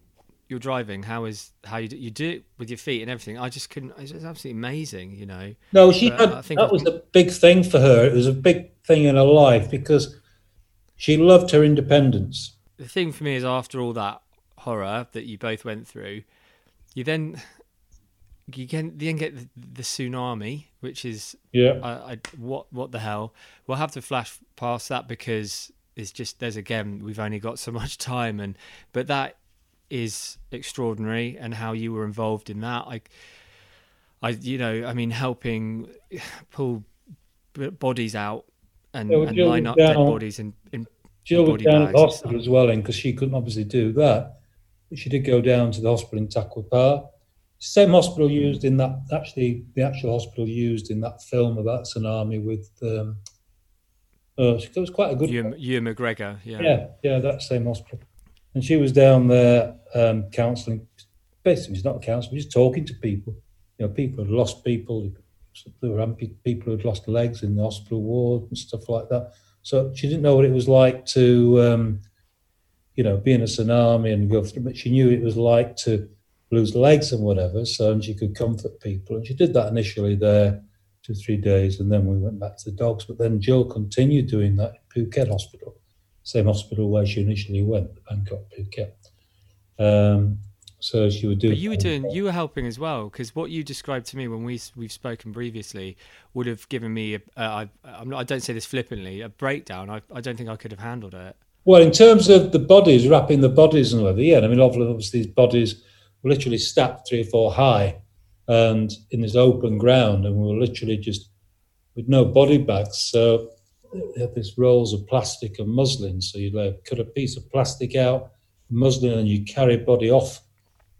you're driving? How is how you do, you do it with your feet and everything?" I just couldn't. It was absolutely amazing, you know. No, she But had, I think that I've- was a big thing for her. It was a big thing in her life because she loved her independence. The thing for me is, after all that horror that you both went through, you then you can then get the, the tsunami, which is Yeah. I, I what what the hell? We'll have to flash past that because it's just there's again we've only got so much time and but that is extraordinary and how you were involved in that. I I you know I mean helping pull b- bodies out and, Yeah, well, and line up dead bodies in, in Gill was body down at the hospital as well, in because she couldn't obviously do that. But she did go down to the hospital in Takua Pa. Same hospital used in that, actually, the actual hospital used in that film about tsunami with, um, uh, it was quite a good Ewan, Ewan McGregor. Yeah. Yeah, yeah, that same hospital. And she was down there um, counselling. Basically, she's not a counsellor, just talking to people. You know, people had lost people. There were people who had lost legs in the hospital ward and stuff like that. So she didn't know what it was like to, um, you know, be in a tsunami and go through. But she knew it was like to lose legs and whatever. So and she could comfort people, and she did that initially there, two three days, and then we went back to the dogs. But then Gill continued doing that in Phuket Hospital same hospital where she initially went, Bangkok, Phuket. Um, so she would do. But you were doing, you were helping as well, because what you described to me when we we've spoken previously would have given me, a, uh, I, I'm not, I don't say this flippantly, a breakdown. I, I don't think I could have handled it. Well, in terms of the bodies, wrapping the bodies and whatever, yeah. I mean, obviously, these bodies were literally stacked three or four high, and in this open ground, and we were literally just with no body bags. So they had these rolls of plastic and muslin. So you'd like cut a piece of plastic out, muslin, and you carry body off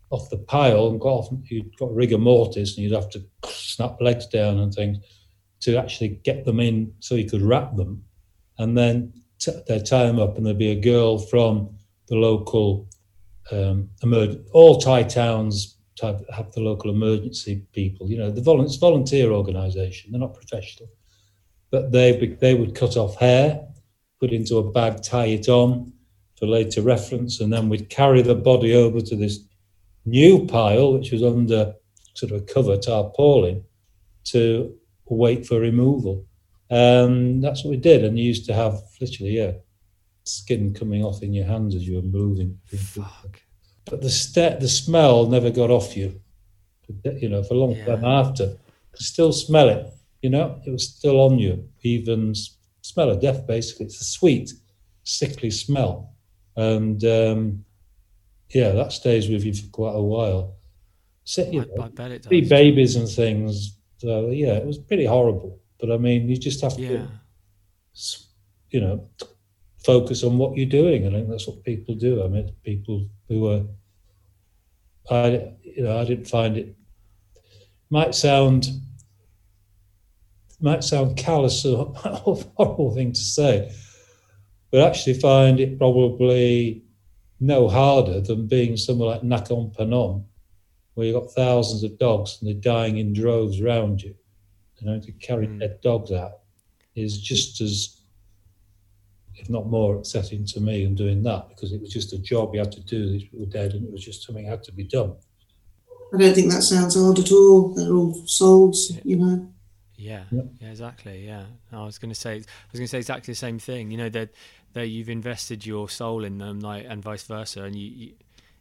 off the pile and got off. You'd got rigor mortis, and you'd have to snap legs down and things to actually get them in, so you could wrap them, and then t- they'd tie them up, and there'd be a girl from the local um, emer- all Thai towns type have the local emergency people. You know, the vol- volunteer organisation; they're not professional, but they they would cut off hair, put into a bag, tie it on for later reference, and then we'd carry the body over to this new pile, which was under sort of a cover tarpaulin, to wait for removal. Um, that's what we did, and you used to have literally, yeah, skin coming off in your hands as you were moving. Fuck. But the st- the smell never got off you, you know, for a long time after. Could still smell it, you know, it was still on you, even smell of death, basically. It's a sweet, sickly smell. And um, yeah, that stays with you for quite a while. So, you I, know, I bet it three does. babies and things. So yeah, it was pretty horrible. But I mean, you just have Yeah. to, you know, focus on what you're doing. I think that's what people do. I mean, people who are, I, you know, I didn't find it. Might sound, might sound callous or horrible thing to say, but actually find it probably no harder than being somewhere like Nakhon Phanom, where you've got thousands of dogs and they're dying in droves around you. You know, to carry Mm. dead dogs out is just as, if not more, upsetting to me than doing that because it was just a job you had to do. These people were dead and it was just something that had to be done. I don't think that sounds hard at all. They're all souls, you know. Yeah, Yep. yeah, exactly. Yeah, I was going to say, I was going to say exactly the same thing. You know that that you've invested your soul in them, like, and vice versa, and you, you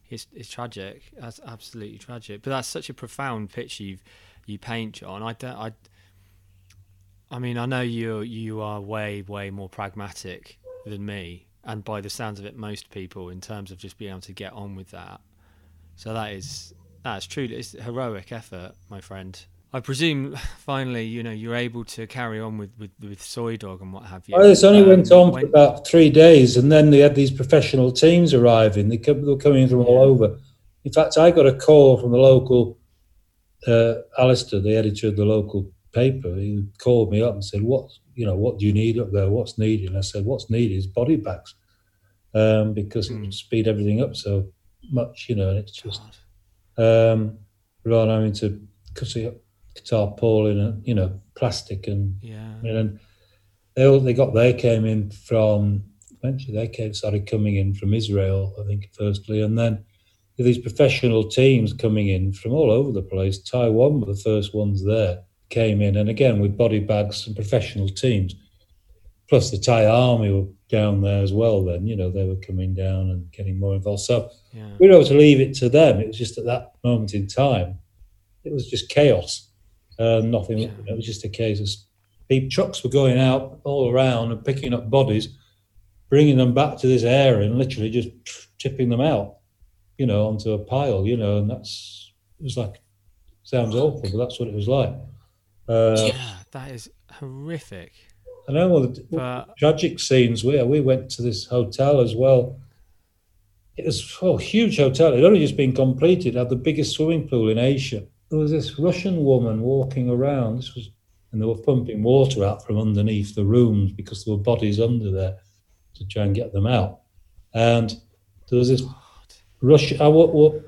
it's it's tragic. That's absolutely tragic. But that's such a profound picture you you paint, John. I don't, I, I mean, I know you you are way way more pragmatic than me, and by the sounds of it, most people in terms of just being able to get on with that. So that is that's truly it's heroic effort, my friend. I presume finally, you know, you're able to carry on with with, with Soi Dog and what have you. Oh, this only Um, went on for when- about three days, and then they had these professional teams arriving. They, come, they were coming from all over. In fact, I got a call from the local, uh, Alistair, the editor of the local paper. He called me up and said, "What, you know, what do you need up there? What's needed?" And I said, "What's needed is body bags, um, because it Mm. would speed everything up so much, you know." And it's just um, rather than having to cut it up, tarpaulin and you know plastic and Yeah. and they all, they got they came in from eventually they came started coming in from Israel, I think firstly, and then these professional teams coming in from all over the place. Taiwan were the first ones there, came in, and again with body bags and professional teams. Plus the Thai army were down there as well. Then you know they were coming down and getting more involved. So Yeah. we were able to leave it to them. It was just at that moment in time, it was just chaos. Uh, nothing. Yeah. It was just a case of people, trucks were going out all around and picking up bodies, bringing them back to this area, and literally just tipping them out, you know, onto a pile. You know, and that's it was like sounds awful, but that's what it was like. Uh, yeah, that is horrific. I know the But tragic scenes where we went to this hotel as well. It was oh, a huge hotel. It had only just been completed. It had the biggest swimming pool in Asia. There was this Russian woman walking around. This was, and they were pumping water out from underneath the rooms because there were bodies under there to try and get them out. And there was this Russian, uh,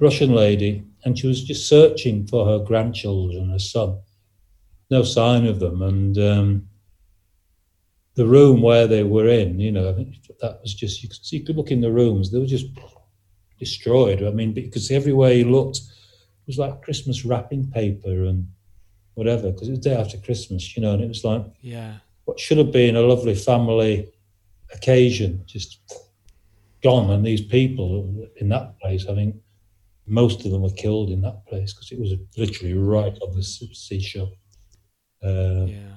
Russian lady, and she was just searching for her grandchildren, her son. No sign of them, and um, the room where they were in, you know, that was just you could you could look in the rooms; they were just destroyed. I mean, because everywhere you looked was like Christmas wrapping paper and whatever, because it was day after Christmas, you know, and it was like yeah, what should have been a lovely family occasion just gone. And these people in that place, I think most of them were killed in that place because it was literally right on the seashore. Uh, yeah.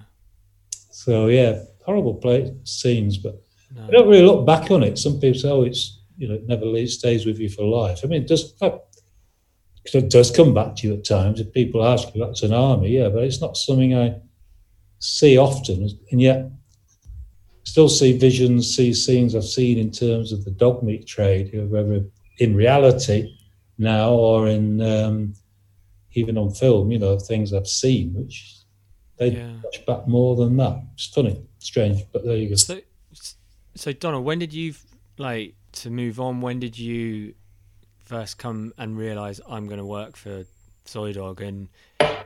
So yeah, horrible place scenes, but No. I don't really look back on it. Some people say, "Oh, it's you know, it never leaves, stays with you for life." I mean, it does it does come back to you at times if people ask you. That's an army, yeah, but it's not something I see often, and yet still see visions, see scenes I've seen in terms of the dog meat trade, whether in reality now or in um, even on film. You know, things I've seen, which they Yeah. touch back more than that. It's funny, strange, but there you go. So, so Donna, when did you like to move on? When did you first come and realize I'm going to work for Soi Dog, and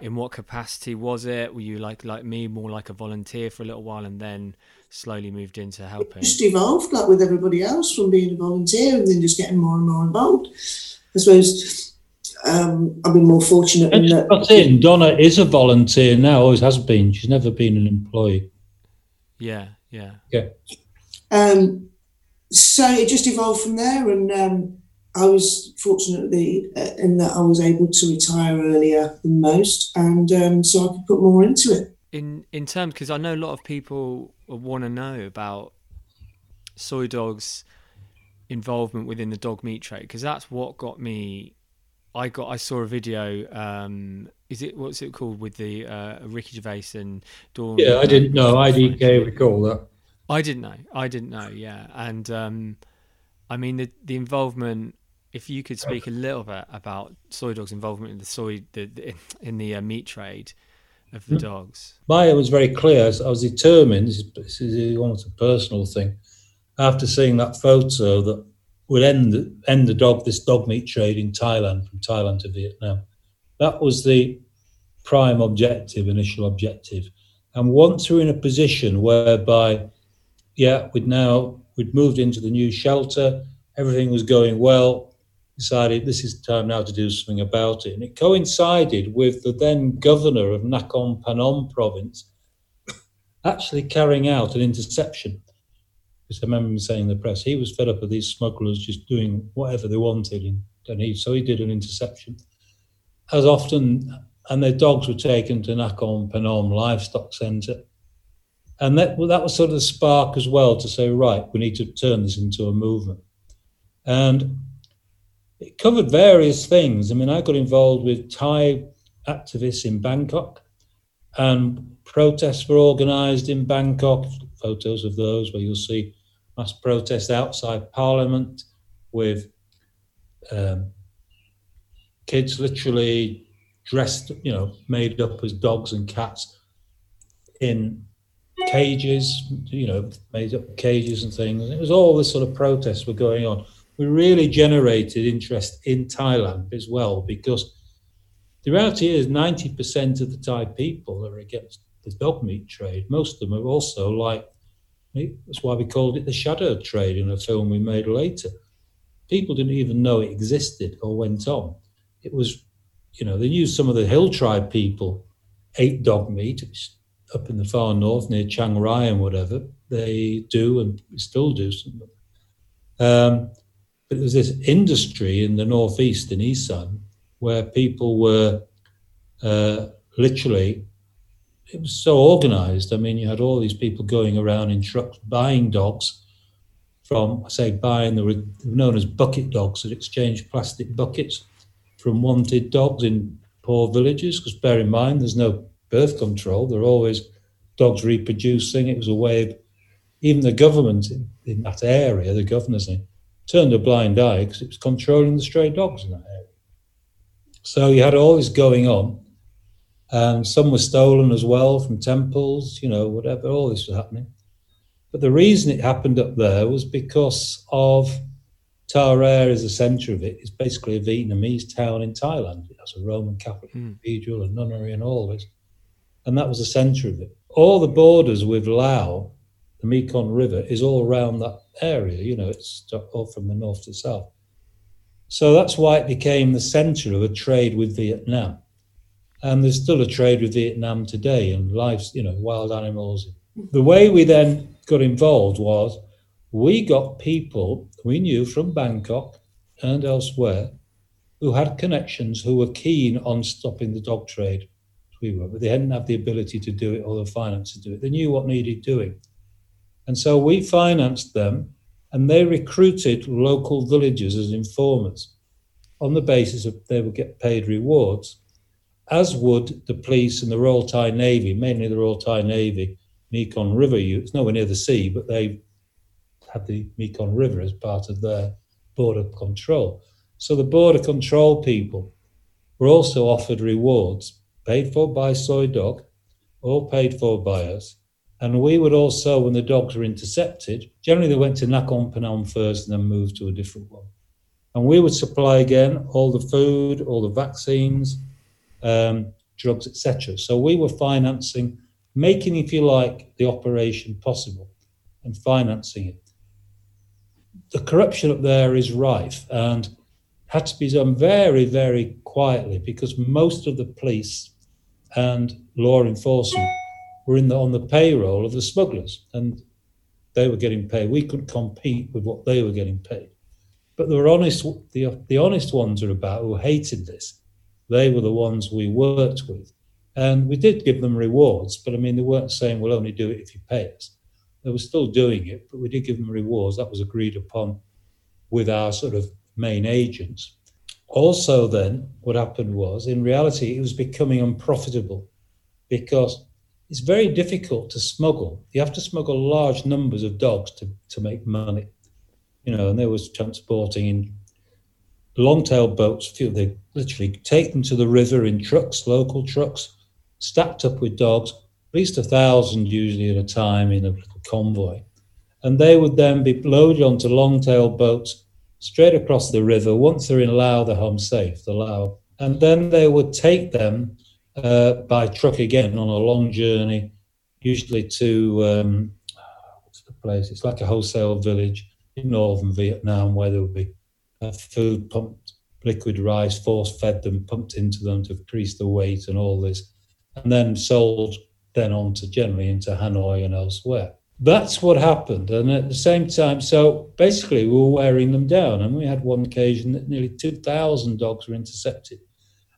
in what capacity was it? Were you like like me, more like a volunteer for a little while, and then slowly moved into helping? just evolved like with everybody else from being a volunteer and then just getting more and more involved. I suppose um, I've been more fortunate in that. That's it. Donna is a volunteer now, always has been. She's never been an employee. Yeah, yeah, Yeah. Um, so it just evolved from there, and um, I was fortunately uh, in that I was able to retire earlier than most, and um, so I could put more into it. in in terms because I know a lot of people want to know about soi dogs involvement within the dog meat trade because that's what got me I got I saw a video um is it what's it called with the uh Ricky Gervais and Dawn Yeah, I didn't know. IDK recall that. I didn't know I didn't know yeah and um I mean the the involvement if you could speak a little bit about soi dogs involvement in the soy the, the in the uh, meat trade of the dogs my Maya was very clear. I was determined. This is, almost a personal thing. After seeing that photo, that would end the- end the dog this dog meat trade in Thailand from Thailand to Vietnam. That was the prime objective, initial objective. And once we're in a position whereby, yeah, we'd now we'd moved into the new shelter, everything was going well. Decided this is time now to do something about it, and it coincided with the then governor of Nakhon Phanom province actually carrying out an interception. Because I remember him saying in the press he was fed up with these smugglers just doing whatever they wanted, and he so he did an interception. As often, and their dogs were taken to Nakhon Phanom Livestock Centre, and that well, that was sort of the spark as well to say, right, we need to turn this into a movement, and it covered various things. I mean, I got involved with Thai activists in Bangkok, and protests were organised in Bangkok. Photos of those where you'll see mass protests outside Parliament with um, kids literally dressed, you know, made up as dogs and cats in cages, you know, made up cages and things. It was all this sort of protests were going on. We really generated interest in Thailand as well because the reality is 90% of the Thai people are against the dog meat trade. Most of them are also like, that's why we called it the shadow trade in a film we made later. People didn't even know it existed or went on. It was, you know, they knew some of the hill tribe people ate dog meat up in the far north near Chiang Rai and whatever. They do and still do. Some, um, but there's this industry in the northeast in Isan where people were uh, literally it was so organized. I mean, you had all these people going around in trucks buying dogs from, say, buying, they were known as bucket dogs that exchanged plastic buckets from wanted dogs in poor villages. Because bear in mind, there's no birth control. They're always dogs reproducing. It was a way of even the government in, in that area, the governors in, turned a blind eye because it was controlling the stray dogs in that area. So you had all this going on, and some were stolen as well from temples, you know, whatever. All this was happening. But the reason it happened up there was because of Tha Rae is the centre of it. It's basically a Vietnamese town in Thailand. It has a Roman Catholic Mm. cathedral, a nunnery, and all this. And that was the centre of it. All the borders with Laos, the Mekong River, is all around that area. You know, it's all from the north to south. So that's why it became the centre of a trade with Vietnam. And there's still a trade with Vietnam today and lives, you know, wild animals. The way we then got involved was we got people we knew from Bangkok and elsewhere who had connections who were keen on stopping the dog trade. We were, but they hadn't have the ability to do it or the finance to do it. They knew what needed doing. And so we financed them and they recruited local villagers as informers on the basis of they would get paid rewards, as would the police and the Royal Thai Navy, mainly the Royal Thai Navy, Mekong River. It's nowhere near the sea, but they had the Mekong River as part of their border control. So the border control people were also offered rewards paid for by Soi Dog or paid for by us. And we would also, when the dogs were intercepted, generally they went to Nakhon Phanom first and then moved to a different one. And we would supply again all the food, all the vaccines, um, drugs, etc. So we were financing, making, if you like, the operation possible and financing it. The corruption up there is rife and had to be done very, very quietly because most of the police and law enforcement were in the, on the payroll of the smugglers and they were getting paid. We couldn't compete with what they were getting paid. But the honest, the, the honest ones are about who hated this. They were the ones we worked with. And we did give them rewards, but I mean, they weren't saying, we'll only do it if you pay us. They were still doing it, but we did give them rewards. That was agreed upon with our sort of main agents. Also, then, what happened was, in reality, it was becoming unprofitable because it's very difficult to smuggle. You have to smuggle large numbers of dogs to, to make money. You know, and they was transporting in long tail boats, they literally take them to the river in trucks, local trucks, stacked up with dogs, at least a thousand usually at a time in a little convoy. And they would then be loaded onto long tail boats straight across the river. Once they're in Laos, they're home safe, the Laos. And then they would take them uh, by truck again on a long journey, usually to um, what's the place? It's like a wholesale village in northern Vietnam where there would be uh, food pumped, liquid rice, force fed them, pumped into them to increase the weight and all this, and then sold then on to generally into Hanoi and elsewhere. That's what happened. And at the same time, so basically we were wearing them down. And we had one occasion that nearly 2,000 dogs were intercepted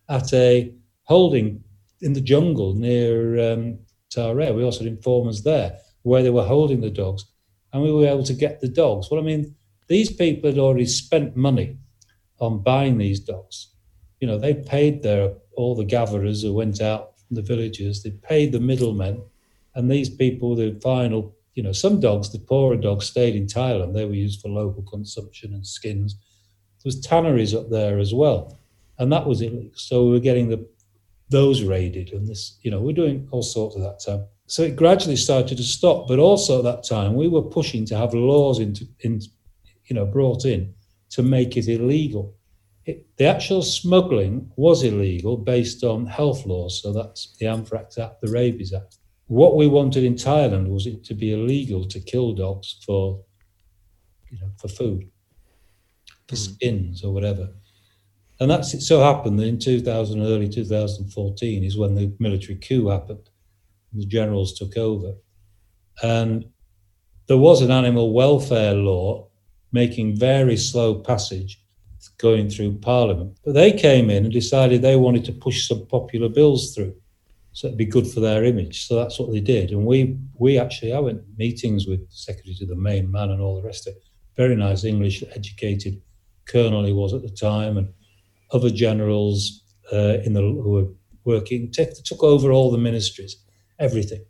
at a holding in the jungle near um, Tha Rae. We also had informers there where they were holding the dogs. And we were able to get the dogs. Well, I mean, these people had already spent money on buying these dogs. You know, they paid their all the gatherers who went out from the villages, they paid the middlemen, and these people, the final, you know, some dogs, the poorer dogs stayed in Thailand. They were used for local consumption and skins. There was tanneries up there as well. And that was it. So we were getting the those raided and this, you know, we're doing all sorts of that time. So it gradually started to stop. But also at that time we were pushing to have laws into in you know, brought in to make it illegal. It, the actual smuggling was illegal based on health laws, so that's the Anthrax Act, the Rabies Act. What we wanted in Thailand was it to be illegal to kill dogs for, you know, for food, for Mm. skins or whatever. And that's it. So happened that in 2000, early 2014 is when the military coup happened. The generals took over, and there was an animal welfare law making very slow passage going through Parliament. But they came in and decided they wanted to push some popular bills through. So it'd be good for their image. So that's what they did. And we we actually I went meetings with Secretary to the main man and all the rest of it. Very nice English educated colonel he was at the time and other generals uh, in the who were working took, took over all the ministries, everything.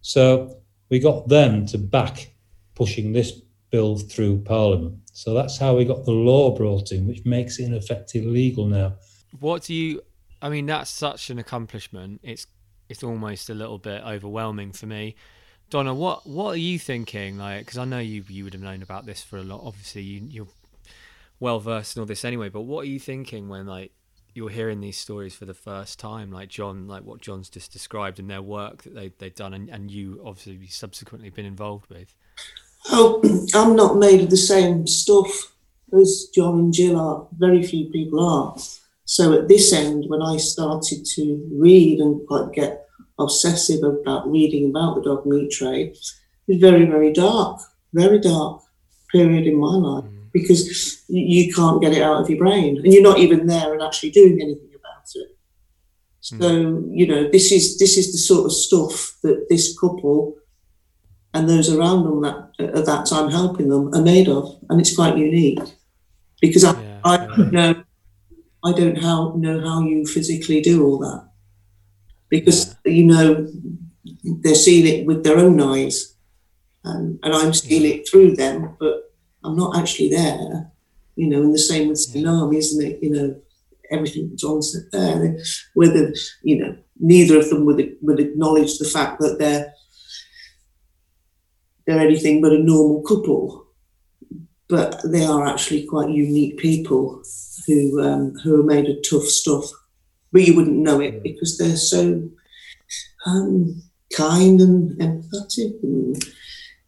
So we got them to back pushing this bill through Parliament. So that's how we got the law brought in, which makes it in effect illegal now. What do you? I mean, that's such an accomplishment. It's it's almost a little bit overwhelming for me. Donna, what what are you thinking? Like, because I know you you would have known about this for a lot. Obviously, you, you're well versed in all this anyway. But what are you thinking when like you're hearing these stories for the first time, like John, like what John's just described and their work that they they've done, and, and you obviously subsequently been involved with. Oh, I'm not made of the same stuff as John and Gill are. Very few people are. So at this end, when I started to read and quite get obsessive about reading about the dog meat trade, it was very, very dark, very dark period in my life because you can't get it out of your brain and you're not even there and actually doing anything about it. So, hmm. you know, this is this is the sort of stuff that this couple and those around them that uh, at that time helping them are made of, and it's quite unique. Because I, Yeah, I don't know I don't how know how you physically do all that. Because you know they're seeing it with their own eyes, and, and I'm seeing it through them, but I'm not actually there. You know, and the same with tsunami, isn't it? You know, everything that John said there, whether you know neither of them would would acknowledge the fact that they're they're anything but a normal couple, but they are actually quite unique people who um, who are made of tough stuff. But you wouldn't know it because they're so um, kind and empathetic, and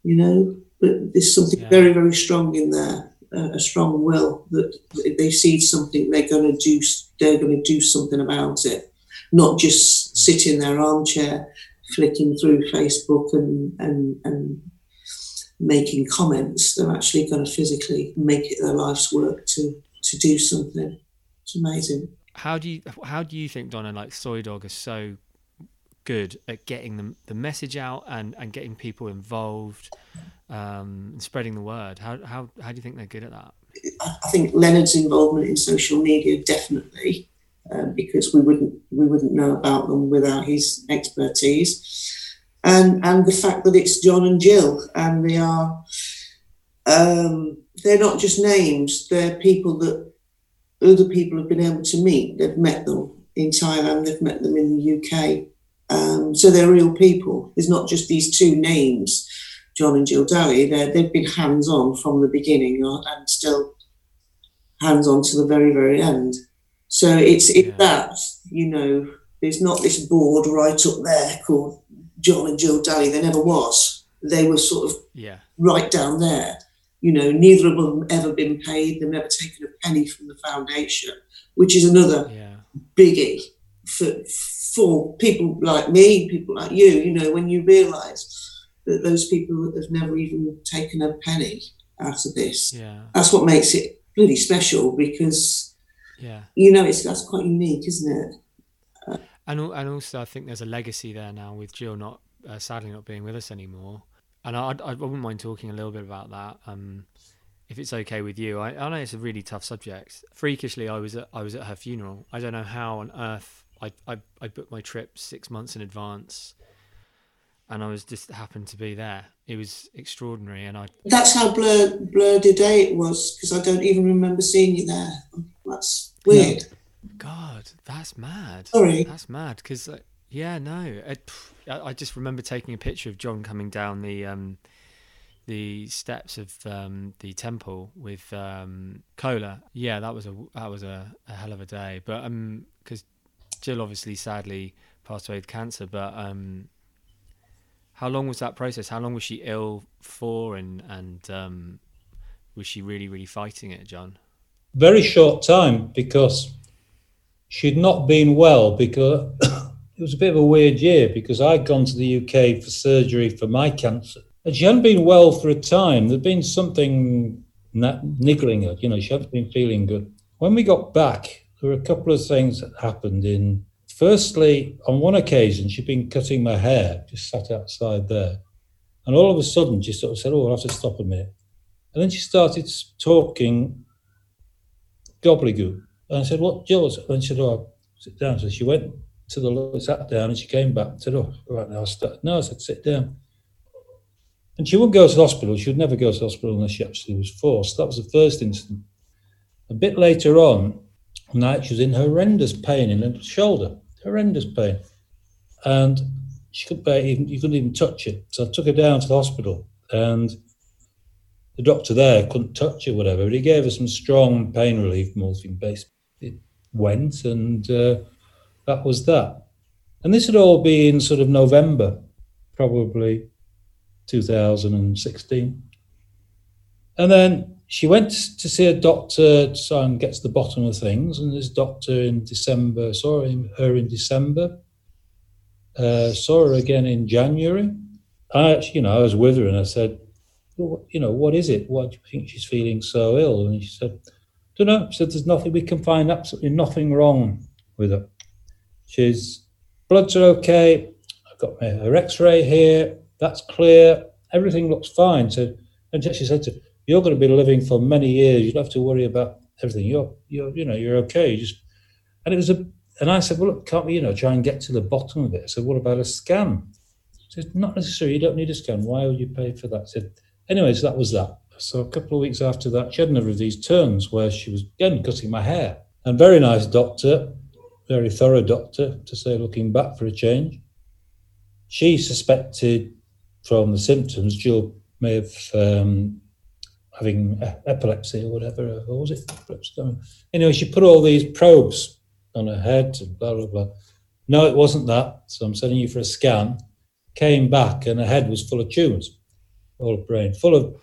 you know. But there's something Yeah. very very strong in there, uh, a strong will that if they see something, they're going to do. They're going to do something about it, not just sit in their armchair flicking through Facebook and and and making comments. They're actually going to physically make it their life's work to to do something. It's amazing. How do you how do you think Donna like Soi Dog is so good at getting the the message out and and getting people involved um, and spreading the word? How how how do you think they're good at that? I think Leonard's involvement in social media definitely, um, because we wouldn't we wouldn't know about them without his expertise, and and the fact that it's John and Gill, and they are um, they're not just names; they're people that other people have been able to meet. They've met them in Thailand, they've met them in the UK, um, so they're real people. It's not just these two names. John and Gill Dalley, they've been hands on from the beginning and still hands on to the very, very end. So it's it's Yeah. that, you know, there's not this board right up there called John and Gill Dalley. There never was. They were sort of Yeah, right down there. You know, neither of them ever been paid. They've never taken a penny from the foundation, which is another yeah, biggie for for people like me, people like you. You know, when you realise that those people have never even taken a penny out of this, yeah, that's what makes it really special because yeah. you know it's that's quite unique, isn't it? And and also, I think there's a legacy there now with Gill not uh, sadly not being with us anymore. And I, I I wouldn't mind talking a little bit about that, um, if it's okay with you. I, I know it's a really tough subject. Freakishly, I was at I was at her funeral. I don't know how on earth I I, I booked my trip six months in advance, and I was just happened to be there. It was extraordinary, and I That's how blur blurred a day it was because I don't even remember seeing you there. That's weird. God, that's mad. Sorry. That's mad because, uh, yeah, no, it, I, I just remember taking a picture of John coming down the um, the steps of um, the temple with um, cola. Yeah, that was a that was a, a hell of a day. But um, because Gill obviously sadly passed away with cancer. But um, how long was that process? How long was she ill for, and and um, was she really really fighting it, John? Very short time because she'd not been well because it was a bit of a weird year because I'd gone to the UK for surgery for my cancer. And she hadn't been well for a time. There'd been something niggling her, you know, she hadn't been feeling good. When we got back, there were a couple of things that happened in firstly, on one occasion she'd been cutting my hair, just sat outside there. And all of a sudden she sort of said, Oh, I'll have to stop a minute. And then she started talking gobbledygook. And I said, What, Gill? And she said, Oh, sit down. So she went to the sat down, and she came back and said, "Oh, right now, I start." No, I said, "Sit down." And she wouldn't go to the hospital. She would never go to the hospital unless she actually was forced. That was the first incident. A bit later on, night she was in horrendous pain in her shoulder, horrendous pain, and she could bear even you couldn't even touch it. So I took her down to the hospital, and the doctor there couldn't touch it, whatever. But he gave her some strong pain relief, morphine based. It went, and uh, that was that. And this had all been sort of November, probably 2016. And then she went to see a doctor to try and get to the bottom of things. And this doctor in December saw him, her in December, uh, saw her again in January. I you know, I was with her and I said, well, you know, what is it? Why do you think she's feeling so ill? And she said, don't know. She said, there's nothing, we can find absolutely nothing wrong with her. She's, bloods are okay. I've got my, her x-ray here. That's clear. Everything looks fine. So, and she said to you're going to be living for many years. You don't have to worry about everything. You're, you're, you know, you're okay. You just, and it was a, and I said, well, look, can't we, you know, try and get to the bottom of it? I said, what about a scan? She said, not necessarily. You don't need a scan. Why would you pay for that? I said, anyways, that was that. So a couple of weeks after that, she had another of these turns where she was again cutting my hair. And very nice doctor, very thorough doctor, to say, looking back for a change. She suspected from the symptoms, Gill may have um, having epilepsy or whatever, or was it epilepsy? Anyway, she put all these probes on her head and blah, blah, blah. No, it wasn't that. So I'm sending you for a scan. Came back and her head was full of tumours, all of brain, full of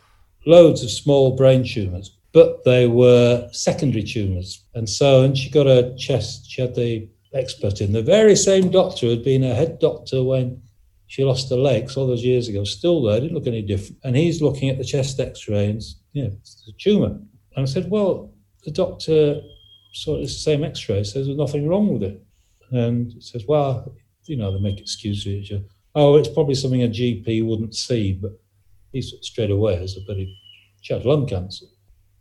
loads of small brain tumours, but they were secondary tumours. And so, and she got a chest, she had the expert in, the very same doctor had been her head doctor when she lost her legs all those years ago, still there, didn't look any different. And he's looking at the chest x ray and, you know, it's a tumour. And I said, well, the doctor saw the same x ray, says there's nothing wrong with it. And he says, well, you know, they make excuses. Oh, it's probably something a GP wouldn't see, but he straight away has a very, she had lung cancer.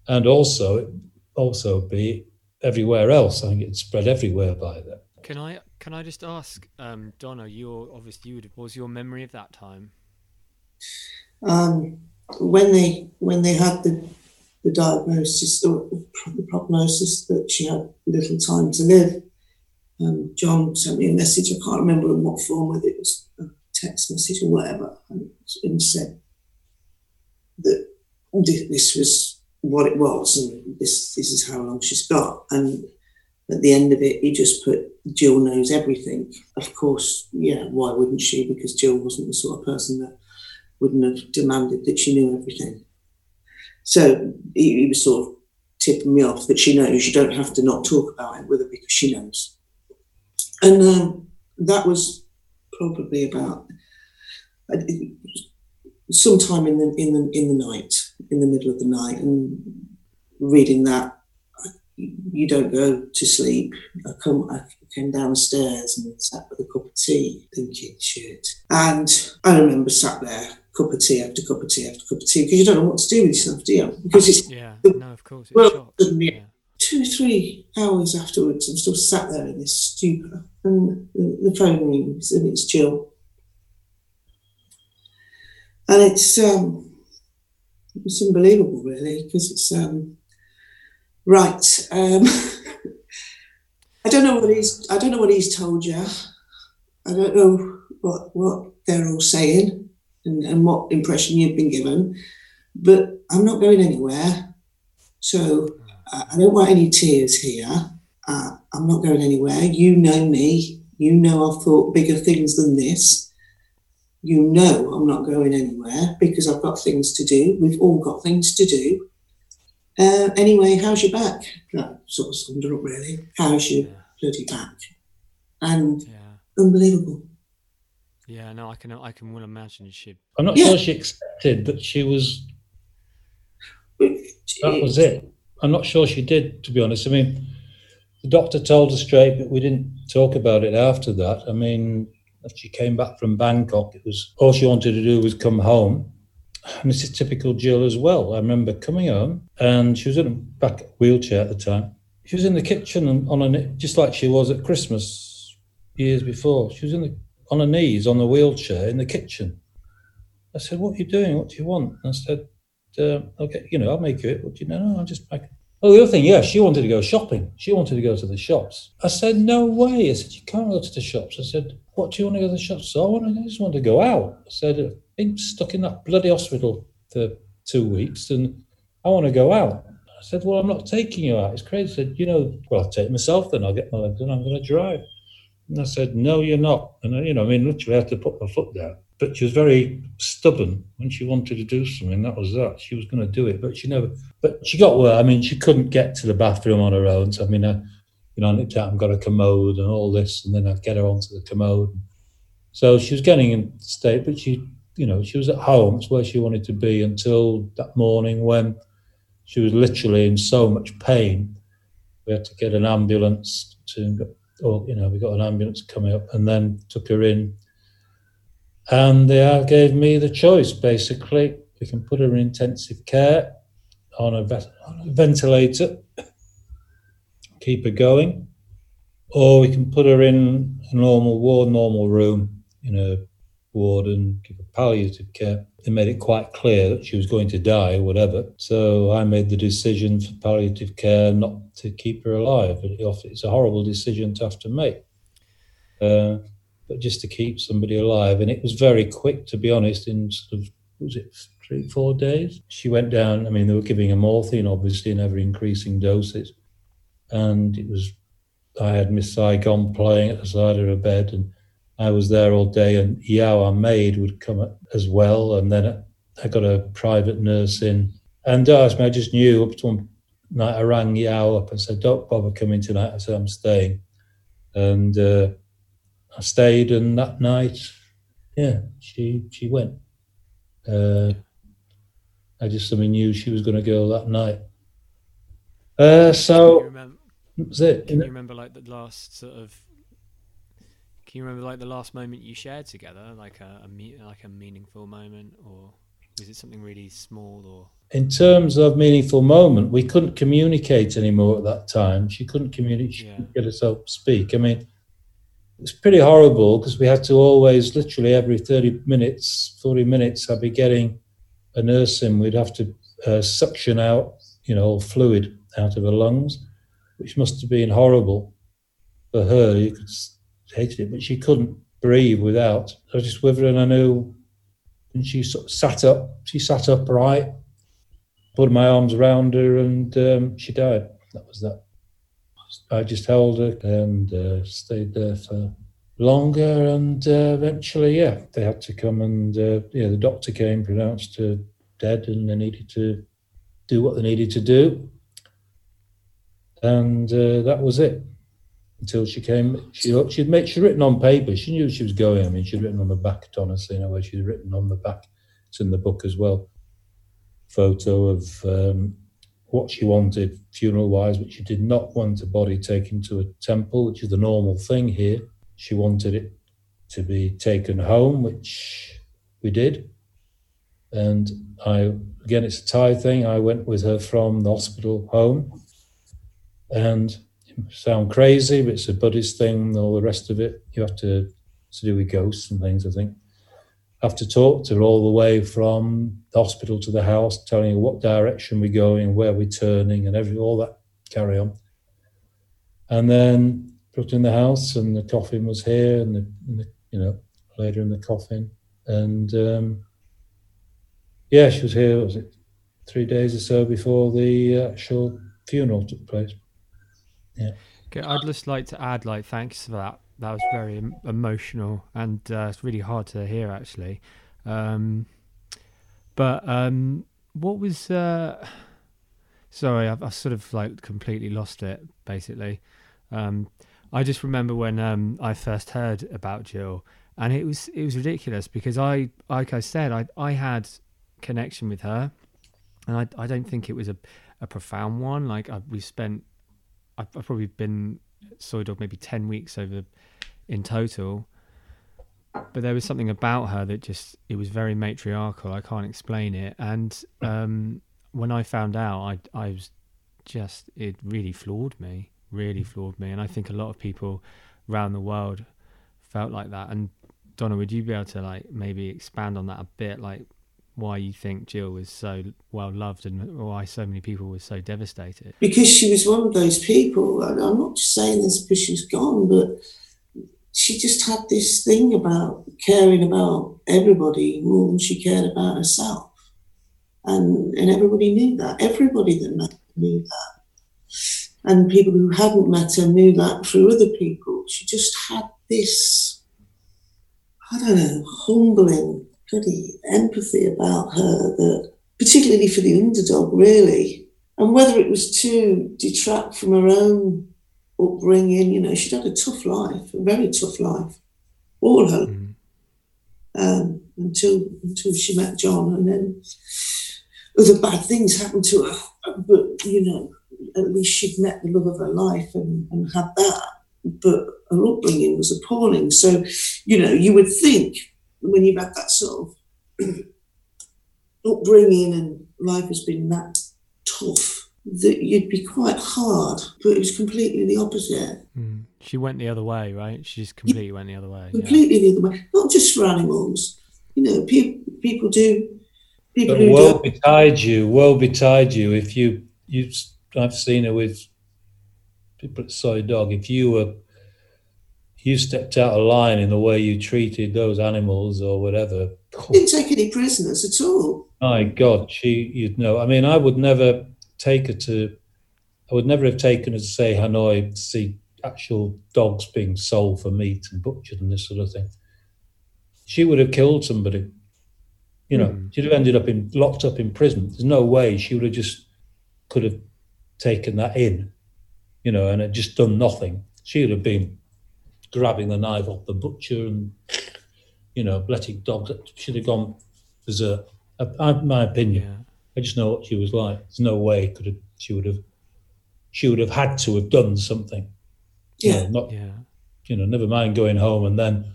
And also, also be everywhere else. I think it spread everywhere by then. Can I can I just ask, um, Donna? You obviously you what was your memory of that time? Um, when they when they had the the diagnosis or the prognosis that she had little time to live, um, John sent me a message. I can't remember in what form, whether it was a text message or whatever, and, and said that this was what it was, and this this is how long she's got, and at the end of it, he just put Gill knows everything. Of course, yeah, why wouldn't she? Because Gill wasn't the sort of person that wouldn't have demanded that she knew everything. So he, he was sort of tipping me off that she knows. You don't have to not talk about it with her because she knows. And um, that was probably about sometime in the in the in the night, in the middle of the night, and reading that you don't go to sleep. I come, I came downstairs and sat with a cup of tea, thinking, shit. And I remember sat there, cup of tea after cup of tea after cup of tea, because you don't know what to do with yourself, do you? Because it's yeah, no, of course, it's well, yeah. two, three hours afterwards, I'm still sat there in this stupor, and the, the phone rings, and it's Gill, and it's um, it's unbelievable, really, because it's um Right. Um, I don't know what he's. I don't know what he's told you. I don't know what what they're all saying and, and what impression you've been given. But I'm not going anywhere. So uh, I don't want any tears here. Uh, I'm not going anywhere. You know me. You know I've thought bigger things than this. You know I'm not going anywhere because I've got things to do. We've all got things to do. Uh, anyway, how's your back? That sort of summed it up, really. How's your yeah. bloody back? And yeah. unbelievable. Yeah, no, I can, I can well imagine she. I'm not yeah. sure she accepted that she was. That was it. I'm not sure she did, to be honest. I mean, the doctor told her straight, but we didn't talk about it after that. I mean, after she came back from Bangkok, it was all she wanted to do was come home and this is typical Gill as well. I remember coming home and she was in a back wheelchair at the time. She was in the kitchen and on a just like she was at Christmas, years before. She was in the, on her knees on the wheelchair in the kitchen. I said, "What are you doing? What do you want?" And I said, uh, "Okay, you know, I'll make you it." What do you know? No, I'm just making. Oh, the other thing, yeah, she wanted to go shopping. She wanted to go to the shops. I said, "No way!" I said, "You can't go to the shops." I said, "What do you want to go to the shops?" So I I just want to go out. I said, "I've been stuck in that bloody hospital for two weeks, and I want to go out." I said, "Well, I'm not taking you out. It's crazy." I said, "You know, well, I'll take myself then. I'll get my legs and I'm going to drive." And I said, "No, you're not." And uh, you know, I mean, literally, I had to put my foot down. But she was very stubborn when she wanted to do something. That was that. She was going to do it, but she never. But she got well. I mean, she couldn't get to the bathroom on her own. So I mean, I, you know, I nipped out and got a commode and all this, and then I'd get her onto the commode. So she was getting in state, but she, you know, she was at home. It's where she wanted to be until that morning when she was literally in so much pain. We had to get an ambulance to, or you know, we got an ambulance coming up, and then took her in and they gave me the choice basically. We can put her in intensive care on a, on a ventilator, keep her going, or we can put her in a normal ward, normal room in a ward and give her palliative care. They made it quite clear that she was going to die whatever. So I made the decision for palliative care not to keep her alive. It's a horrible decision to have to make. Uh, but just to keep somebody alive. And it was very quick, to be honest, in sort of, was it three, four days? She went down. I mean, they were giving her morphine, obviously, in ever increasing doses. And it was, I had Miss Saigon playing at the side of her bed, and I was there all day. And Yao, our maid, would come as well. And then I got a private nurse in. And uh, I just knew up to one night, I rang Yao up and said, Don't bother coming tonight. I said, I'm staying. And, uh, I stayed, and that night, yeah, she she went. Uh, I just suddenly knew she was going to go that night. Uh, so Can you remember, that's it. can you remember like the last sort of? Can you remember like the last moment you shared together, like a, a me- like a meaningful moment, or was it something really small? Or In terms of meaningful moment, we couldn't communicate anymore at that time. She couldn't communicate. She Yeah. couldn't get herself to speak. I mean, it was pretty horrible because we had to always, literally every 30 minutes, 40 minutes, I'd be getting a nurse in. We'd have to uh, suction out, you know, fluid out of her lungs, which must have been horrible for her. You could hated it, but she couldn't breathe without. I was just with her, and I knew. And she sort of sat up. She sat upright. Put my arms around her, and um, she died. That was that. I just held her and uh, stayed there for longer, and uh, eventually, yeah, they had to come and uh, yeah, the doctor came, pronounced her dead, and they needed to do what they needed to do, and uh, that was it. Until she came, she she'd made she'd written on paper. She knew she was going. I mean, she'd written on the back, honestly, you know, where she'd written on the back. It's in the book as well. Photo of um, what she wanted funeral wise, but she did not want a body taken to a temple, which is the normal thing here. She wanted it to be taken home, which we did. And I, again, it's a Thai thing. I went with her from the hospital home. And sound crazy, but it's a Buddhist thing, all the rest of it. You have to, to do with ghosts and things, I think have to talk to her all the way from the hospital to the house, telling her what direction we're going, where we're turning, and every all that carry on. And then put in the house, and the coffin was here, and the, and the you know laid her in the coffin, and um, yeah, she was here. Was it three days or so before the actual funeral took place? Okay, I'd just like to add, like, thanks for that. That was very emotional, and uh, it's really hard to hear, actually. Um, but um, what was? Uh, sorry, I've, I've sort of like completely lost it. Basically, um, I just remember when um, I first heard about Gill, and it was it was ridiculous because I, like I said, I I had connection with her, and I I don't think it was a a profound one. Like I, we spent I've, I've probably been soi dog maybe 10 weeks over in total. But there was something about her that just it was very matriarchal. I can't explain it. And um when i found out i i was just it really floored me really floored me. And i think a lot of people around the world felt like that. And Donna, would you be able to like maybe expand on that a bit, like why you think Gill was so well loved and why so many people were so devastated? Because she was one of those people. and I'm not just saying this because she's gone, but she just had this thing about caring about everybody more than she cared about herself. And, and everybody knew that. Everybody that met her knew that. And people who hadn't met her knew that through other people. She just had this, I don't know, humbling, bloody empathy about her that, particularly for the underdog, really. And whether it was to detract from her own upbringing, you know, she'd had a tough life, a very tough life, all her Mm. um, until until she met John, and then other bad things happened to her. But you know, at least she'd met the love of her life and, and had that. But her upbringing was appalling. So, you know, you would think when you've had that sort of upbringing and life has been that tough that you'd be quite hard. But it was completely the opposite. Mm. She went the other way, right? She just completely went the other way. yeah. completely the other way. Not just for animals. You know, people people do. People But woe don't. betide you, woe betide you if you you. I've seen it with people at Soi Dog. If you were you stepped out of line in the way you treated those animals or whatever. Didn't take any prisoners at all. My God, she you'd know. I mean, I would never take her to. I would never have taken her to say Hanoi to see actual dogs being sold for meat and butchered and this sort of thing. She would have killed somebody. You know, Mm. she'd have ended up in locked up in prison. There's no way she would have just could have taken that in, you know, and had just done nothing. She would have been grabbing the knife off the butcher and, you know, letting dogs. She'd have gone berserk. I, I, my opinion. Yeah. I just know what she was like. There's no way could have she would have she would have had to have done something. You Yeah. know, not Yeah. you know, never mind going home and then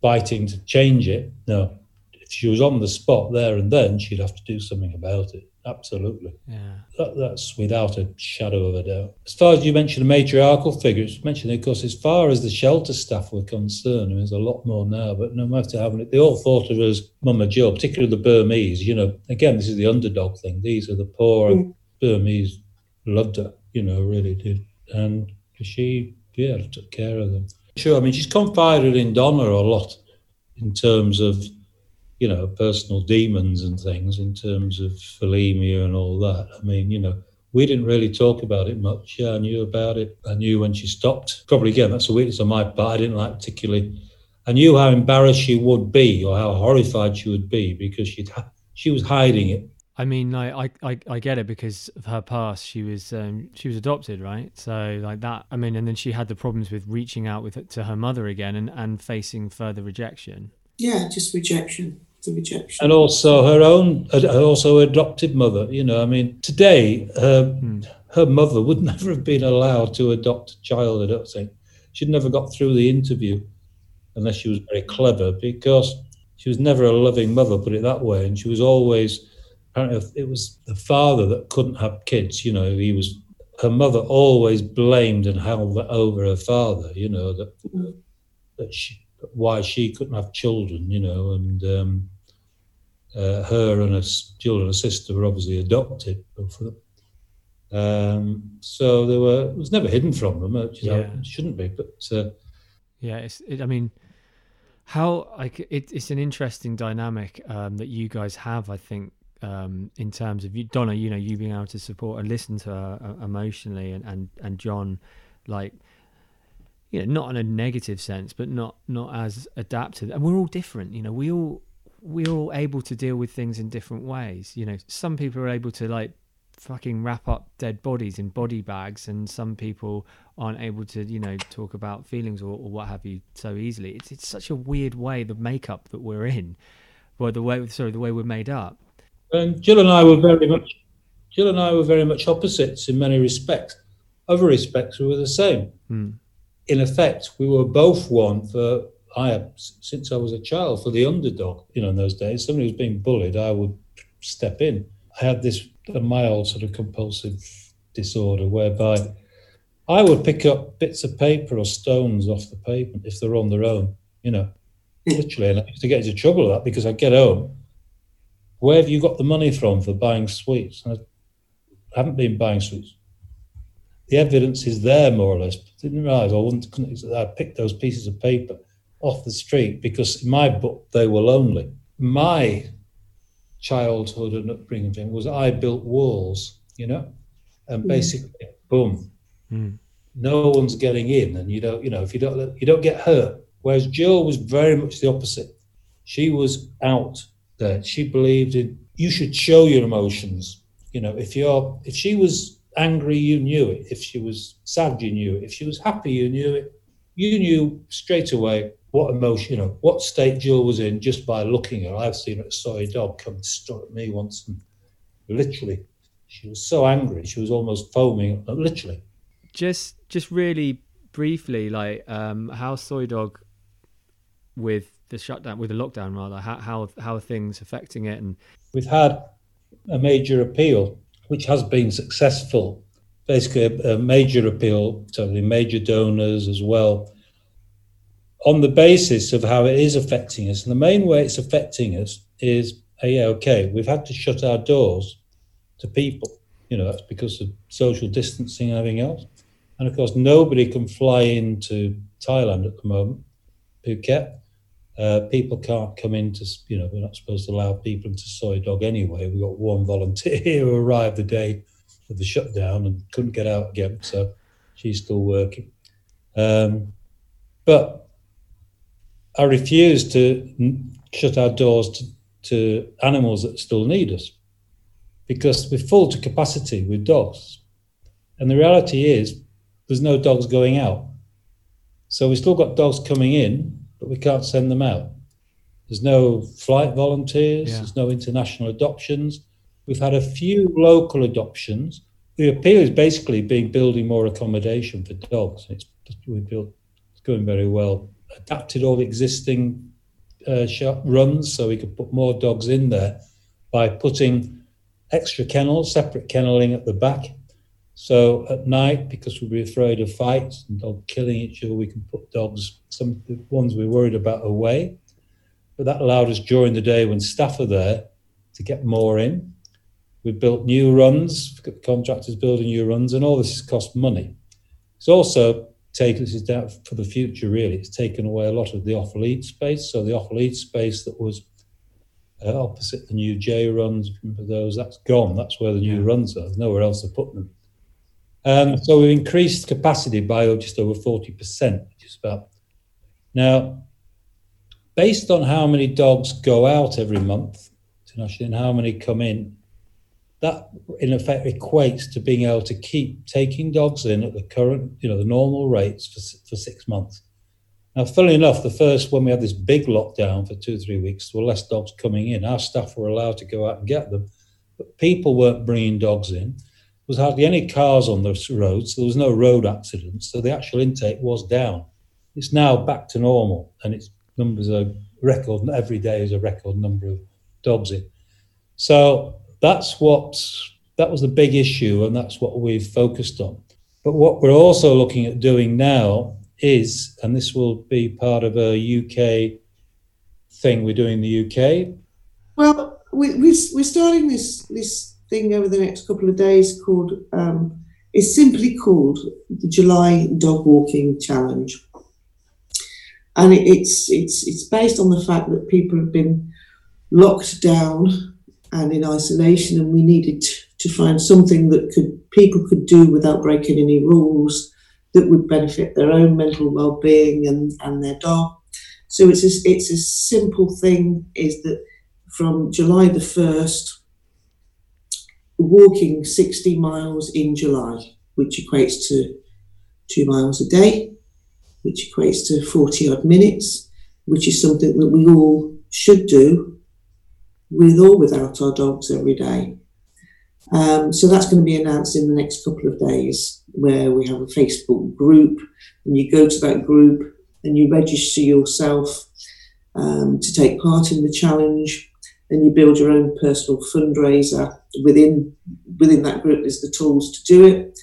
biting to change it. No. If she was on the spot there and then, she'd have to do something about it. Absolutely. Yeah. That, that's without a shadow of a doubt. As far as you mentioned the matriarchal figures, mentioned of course, as far as the shelter staff were concerned, there's a lot more now, but no matter how many, they all thought of her as Mama Joe, particularly the Burmese. You know, again, this is the underdog thing. These are the poor Mm. Burmese loved her, you know, really did. And she, yeah, took care of them. Sure, I mean, she's confided in Donna a lot in terms of you know, personal demons and things in terms of bulimia and all that. I mean, you know, we didn't really talk about it much. Yeah, I knew about it. I knew when she stopped. Probably again, that's a weakness on my part. I didn't like particularly. I knew how embarrassed she would be or how horrified she would be because she'd she was hiding it. I mean, like, I, I, I get it because of her past. She was, um, she was adopted, right? So like that. I mean, and then she had the problems with reaching out with to her mother again and, and facing further rejection. Yeah, just rejection. The rejection. and also her own, also adopted mother. You know, I mean, today her Hmm. her mother would never have been allowed to adopt a child. I don't think she'd never got through the interview unless she was very clever because she was never a loving mother, put it that way, and she was always. Apparently, it was the father that couldn't have kids. You know, he was. Her mother always blamed and held over her father. You know that Mm. that she why she couldn't have children, you know, and um, uh, her and her children, and her sister were obviously adopted, both of them. Um, so they were it was never hidden from them, which is how Yeah. it shouldn't be. But uh, Yeah, it's. It, I mean, how like it, it's an interesting dynamic um, that you guys have. I think um, in terms of you, Donna. You know, you being able to support and listen to her uh, emotionally, and and and John, like. You know, not in a negative sense, but not not as adapted. And we're all different. You know, we all we're all able to deal with things in different ways. You know, some people are able to like fucking wrap up dead bodies in body bags, and some people aren't able to, you know, talk about feelings or, or what have you so easily. It's it's such a weird way the makeup that we're in, well, the way sorry the way we're made up. and Gill and I were very much Gill and I were very much opposites in many respects. Other respects we were the same. Hmm. In effect, we were both one for I since I was a child for the underdog. You know, in those days, somebody was being bullied, I would step in. I had this a mild sort of compulsive disorder whereby I would pick up bits of paper or stones off the pavement if they're on their own, you know, hmm. literally. And I used to get into trouble with that because I'd get home. Where have you got the money from for buying sweets? And I haven't been buying sweets. The evidence is there, more or less. Didn't realize I wouldn't. I picked those pieces of paper off the street because in my book they were lonely. My childhood and upbringing thing was I built walls, you know, and Mm. basically, boom, Mm. no one's getting in, and you don't, you know, if you don't, you don't get hurt. Whereas Gill was very much the opposite. She was out there. She believed in you should show your emotions. You know, if you're, if she was angry, you knew it. If she was sad, you knew it. If she was happy, you knew it. You knew straight away what emotion, you know, what state Gill was in just by looking at her. I've seen a soi dog come strut at me once, and literally, she was so angry, she was almost foaming, literally. just just really briefly like um how soi dog with the shutdown with the lockdown rather how how how are things affecting it and We've had a major appeal, which has been successful. Basically, a, a major appeal to the major donors as well, on the basis of how it is affecting us. And the main way it's affecting us is, uh, yeah, okay, we've had to shut our doors to people. You know, that's because of social distancing and everything else. And of course, nobody can fly into Thailand at the moment, Phuket. Uh, people can't come in to, you know, we're not supposed to allow people into Soi Dog anyway. We got one volunteer who arrived the day of the shutdown and couldn't get out again, so she's still working. Um, but I refuse to n- shut our doors to, to animals that still need us because we're full to capacity with dogs. And the reality is, there's no dogs going out. So we've still got dogs coming in, but we can't send them out. There's no flight volunteers, Yeah. there's no international adoptions. We've had a few local adoptions. The appeal is basically being building more accommodation for dogs. It's we built it's going very well. Adapted all the existing uh, runs so we could put more dogs in there by putting extra kennels, separate kenneling at the back. So at night, because we'd be afraid of fights and dog killing each other, we can put dogs, some of the ones we're worried about, away. But that allowed us during the day when staff are there to get more in. We built new runs, contractors building new runs, and all this has cost money. It's also taken this is down for the future, really. It's taken away a lot of the off lead space. So the off lead space that was uh, opposite the new J runs, remember those? That's gone. That's where the new Yeah. runs are. There's nowhere else to put them. Um, so we've increased capacity by just over 40%, which is about. Now, based on how many dogs go out every month internationally and how many come in, that in effect equates to being able to keep taking dogs in at the current, you know, the normal rates for, for six months. Now, funnily enough, the first when we had this big lockdown for two or three weeks, there were less dogs coming in. Our staff were allowed to go out and get them, but people weren't bringing dogs in. Was hardly any cars on the s- roads, so there was no road accidents. So the actual intake was down. It's now back to normal, and its numbers are record. Every day is a record number of dogs in. So that's what that was the big issue, and that's what we've focused on. But what we're also looking at doing now is, and this will be part of a UK thing we're doing in the UK. Well, we, we, we're starting this this thing over the next couple of days called, um, it's simply called the July Dog Walking Challenge. And it, it's, it's, it's based on the fact that people have been locked down and in isolation, and we needed to find something that could people could do without breaking any rules that would benefit their own mental well-being and, and their dog. So it's a, it's a simple thing is that from July the 1st, walking 60 miles in July, which equates to two miles a day, which equates to 40 odd minutes, which is something that we all should do with or without our dogs every day. Um, so that's going to be announced in the next couple of days, where we have a Facebook group, and you go to that group and you register yourself um, to take part in the challenge and you build your own personal fundraiser within within that group is the tools to do it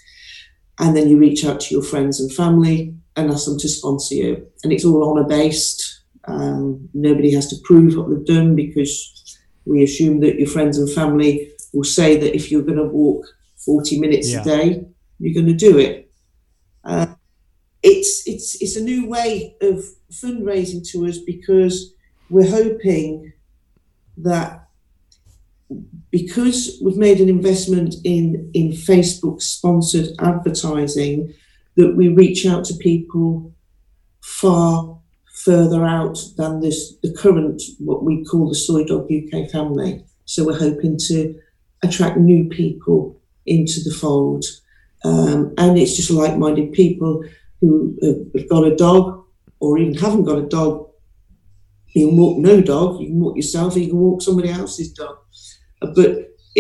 and then you reach out to your friends and family and ask them to sponsor you. And it's all honor based. Um, nobody has to prove what they've done because we assume that your friends and family will say that if you're going to walk 40 minutes Yeah. a day, you're going to do it. Uh, it's it's it's a new way of fundraising to us because we're hoping that because we've made an investment in in Facebook sponsored advertising that we reach out to people far further out than this the current what we call the soi dog UK family. So we're hoping to attract new people into the fold. Um, and it's just like-minded people who have got a dog or even haven't got a dog you can walk no dog you can walk yourself you can walk somebody else's dog Uh, but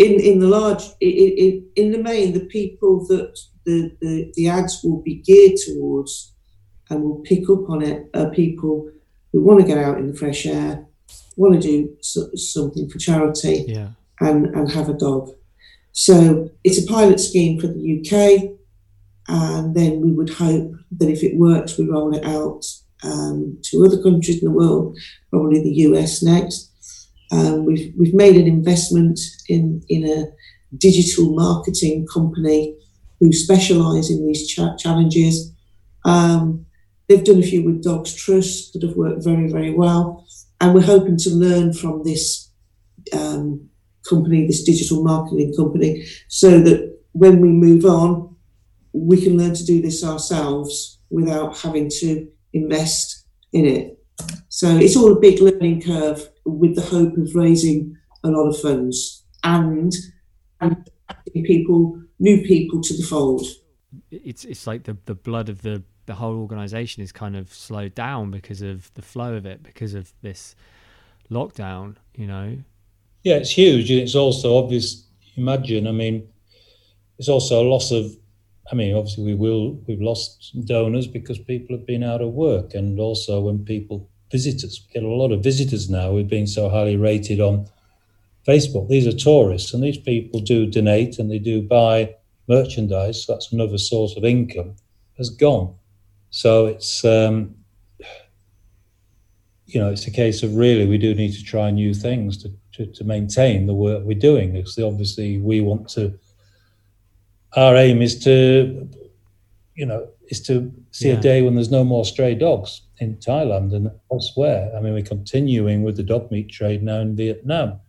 in in the large i i i- in the main the people that the, the the ads will be geared towards and will pick up on it are people who want to get out in the fresh air want to do so, something for charity Yeah. and, and have a dog. So it's a pilot scheme for the UK, and then we would hope that if it works, we roll it out um, to other countries in the world, probably the US next. Um, we've we've made an investment in in a digital marketing company who specialise in these cha- challenges. Um, they've done a few with Dogs Trust that have worked very very well, and we're hoping to learn from this um, company, this digital marketing company, so that when we move on, we can learn to do this ourselves without having to invest in it. So it's all a big learning curve with the hope of raising a lot of funds and and people, new people to the fold. It's it's like the the blood of the the whole organization is kind of slowed down because of the flow of it because of this lockdown. You know. Yeah, it's huge, and it's also obvious. Imagine, I mean, it's also a loss of. I mean, obviously, we will we've lost donors because people have been out of work, and also when people visitors we get a lot of visitors now. We've been so highly rated on Facebook. These are tourists, and these people do donate and they do buy merchandise. So that's another source of income. Has gone, so it's. Um, you know, it's a case of really we do need to try new things to, to, to maintain the work we're doing. Because obviously we want to. Our aim is to, you know, is to see Yeah. a day when there's no more stray dogs in Thailand and elsewhere. I mean, we're continuing with the dog meat trade now in Vietnam.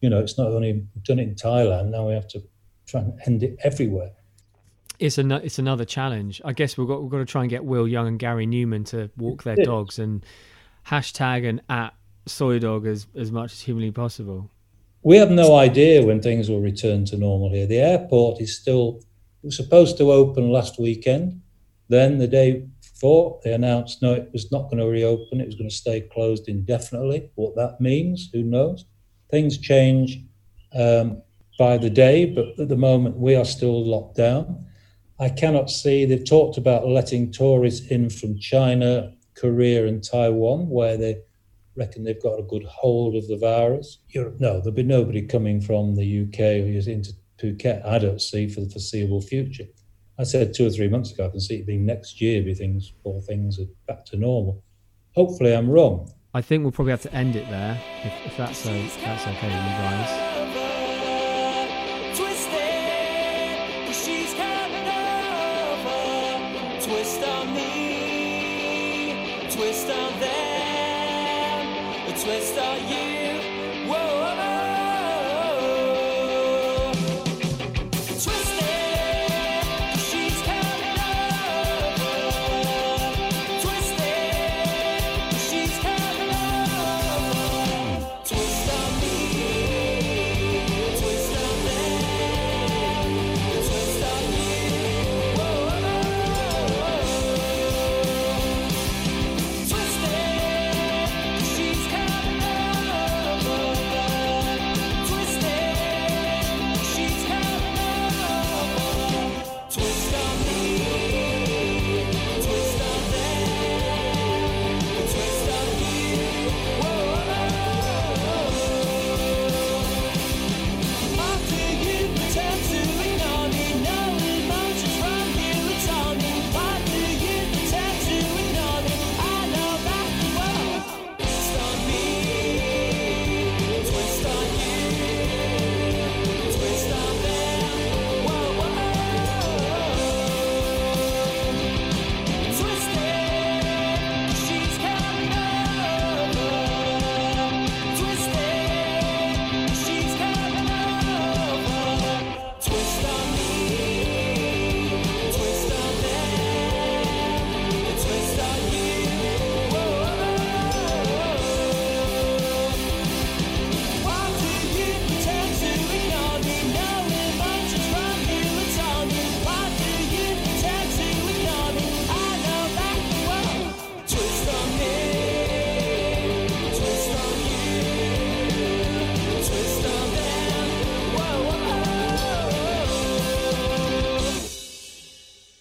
You know, it's not only done it in Thailand. Now we have to try and end it everywhere. It's an, it's another challenge. I guess we've got we've got to try and get Will Young and Gary Numan to walk their dogs and hashtag and at soi dog as as much as humanly possible. We have no idea when things will return to normal here. The airport is still was supposed to open last weekend. Then the day before, they announced no, it was not going to reopen. It was going to stay closed indefinitely. What that means, who knows? Things change um, by the day, but at the moment we are still locked down. I cannot see. They've talked about letting tourists in from China, Korea, and Taiwan, where they reckon they've got a good hold of the virus. Europe, no, there'll be nobody coming from the UK who is into Phuket. I don't see for the foreseeable future. I said two or three months ago, I can see it being next year, be things, all things are back to normal. Hopefully, I'm wrong. I think we'll probably have to end it there if, if that's so if that's okay with you guys. Twisted, she's coming over. Twist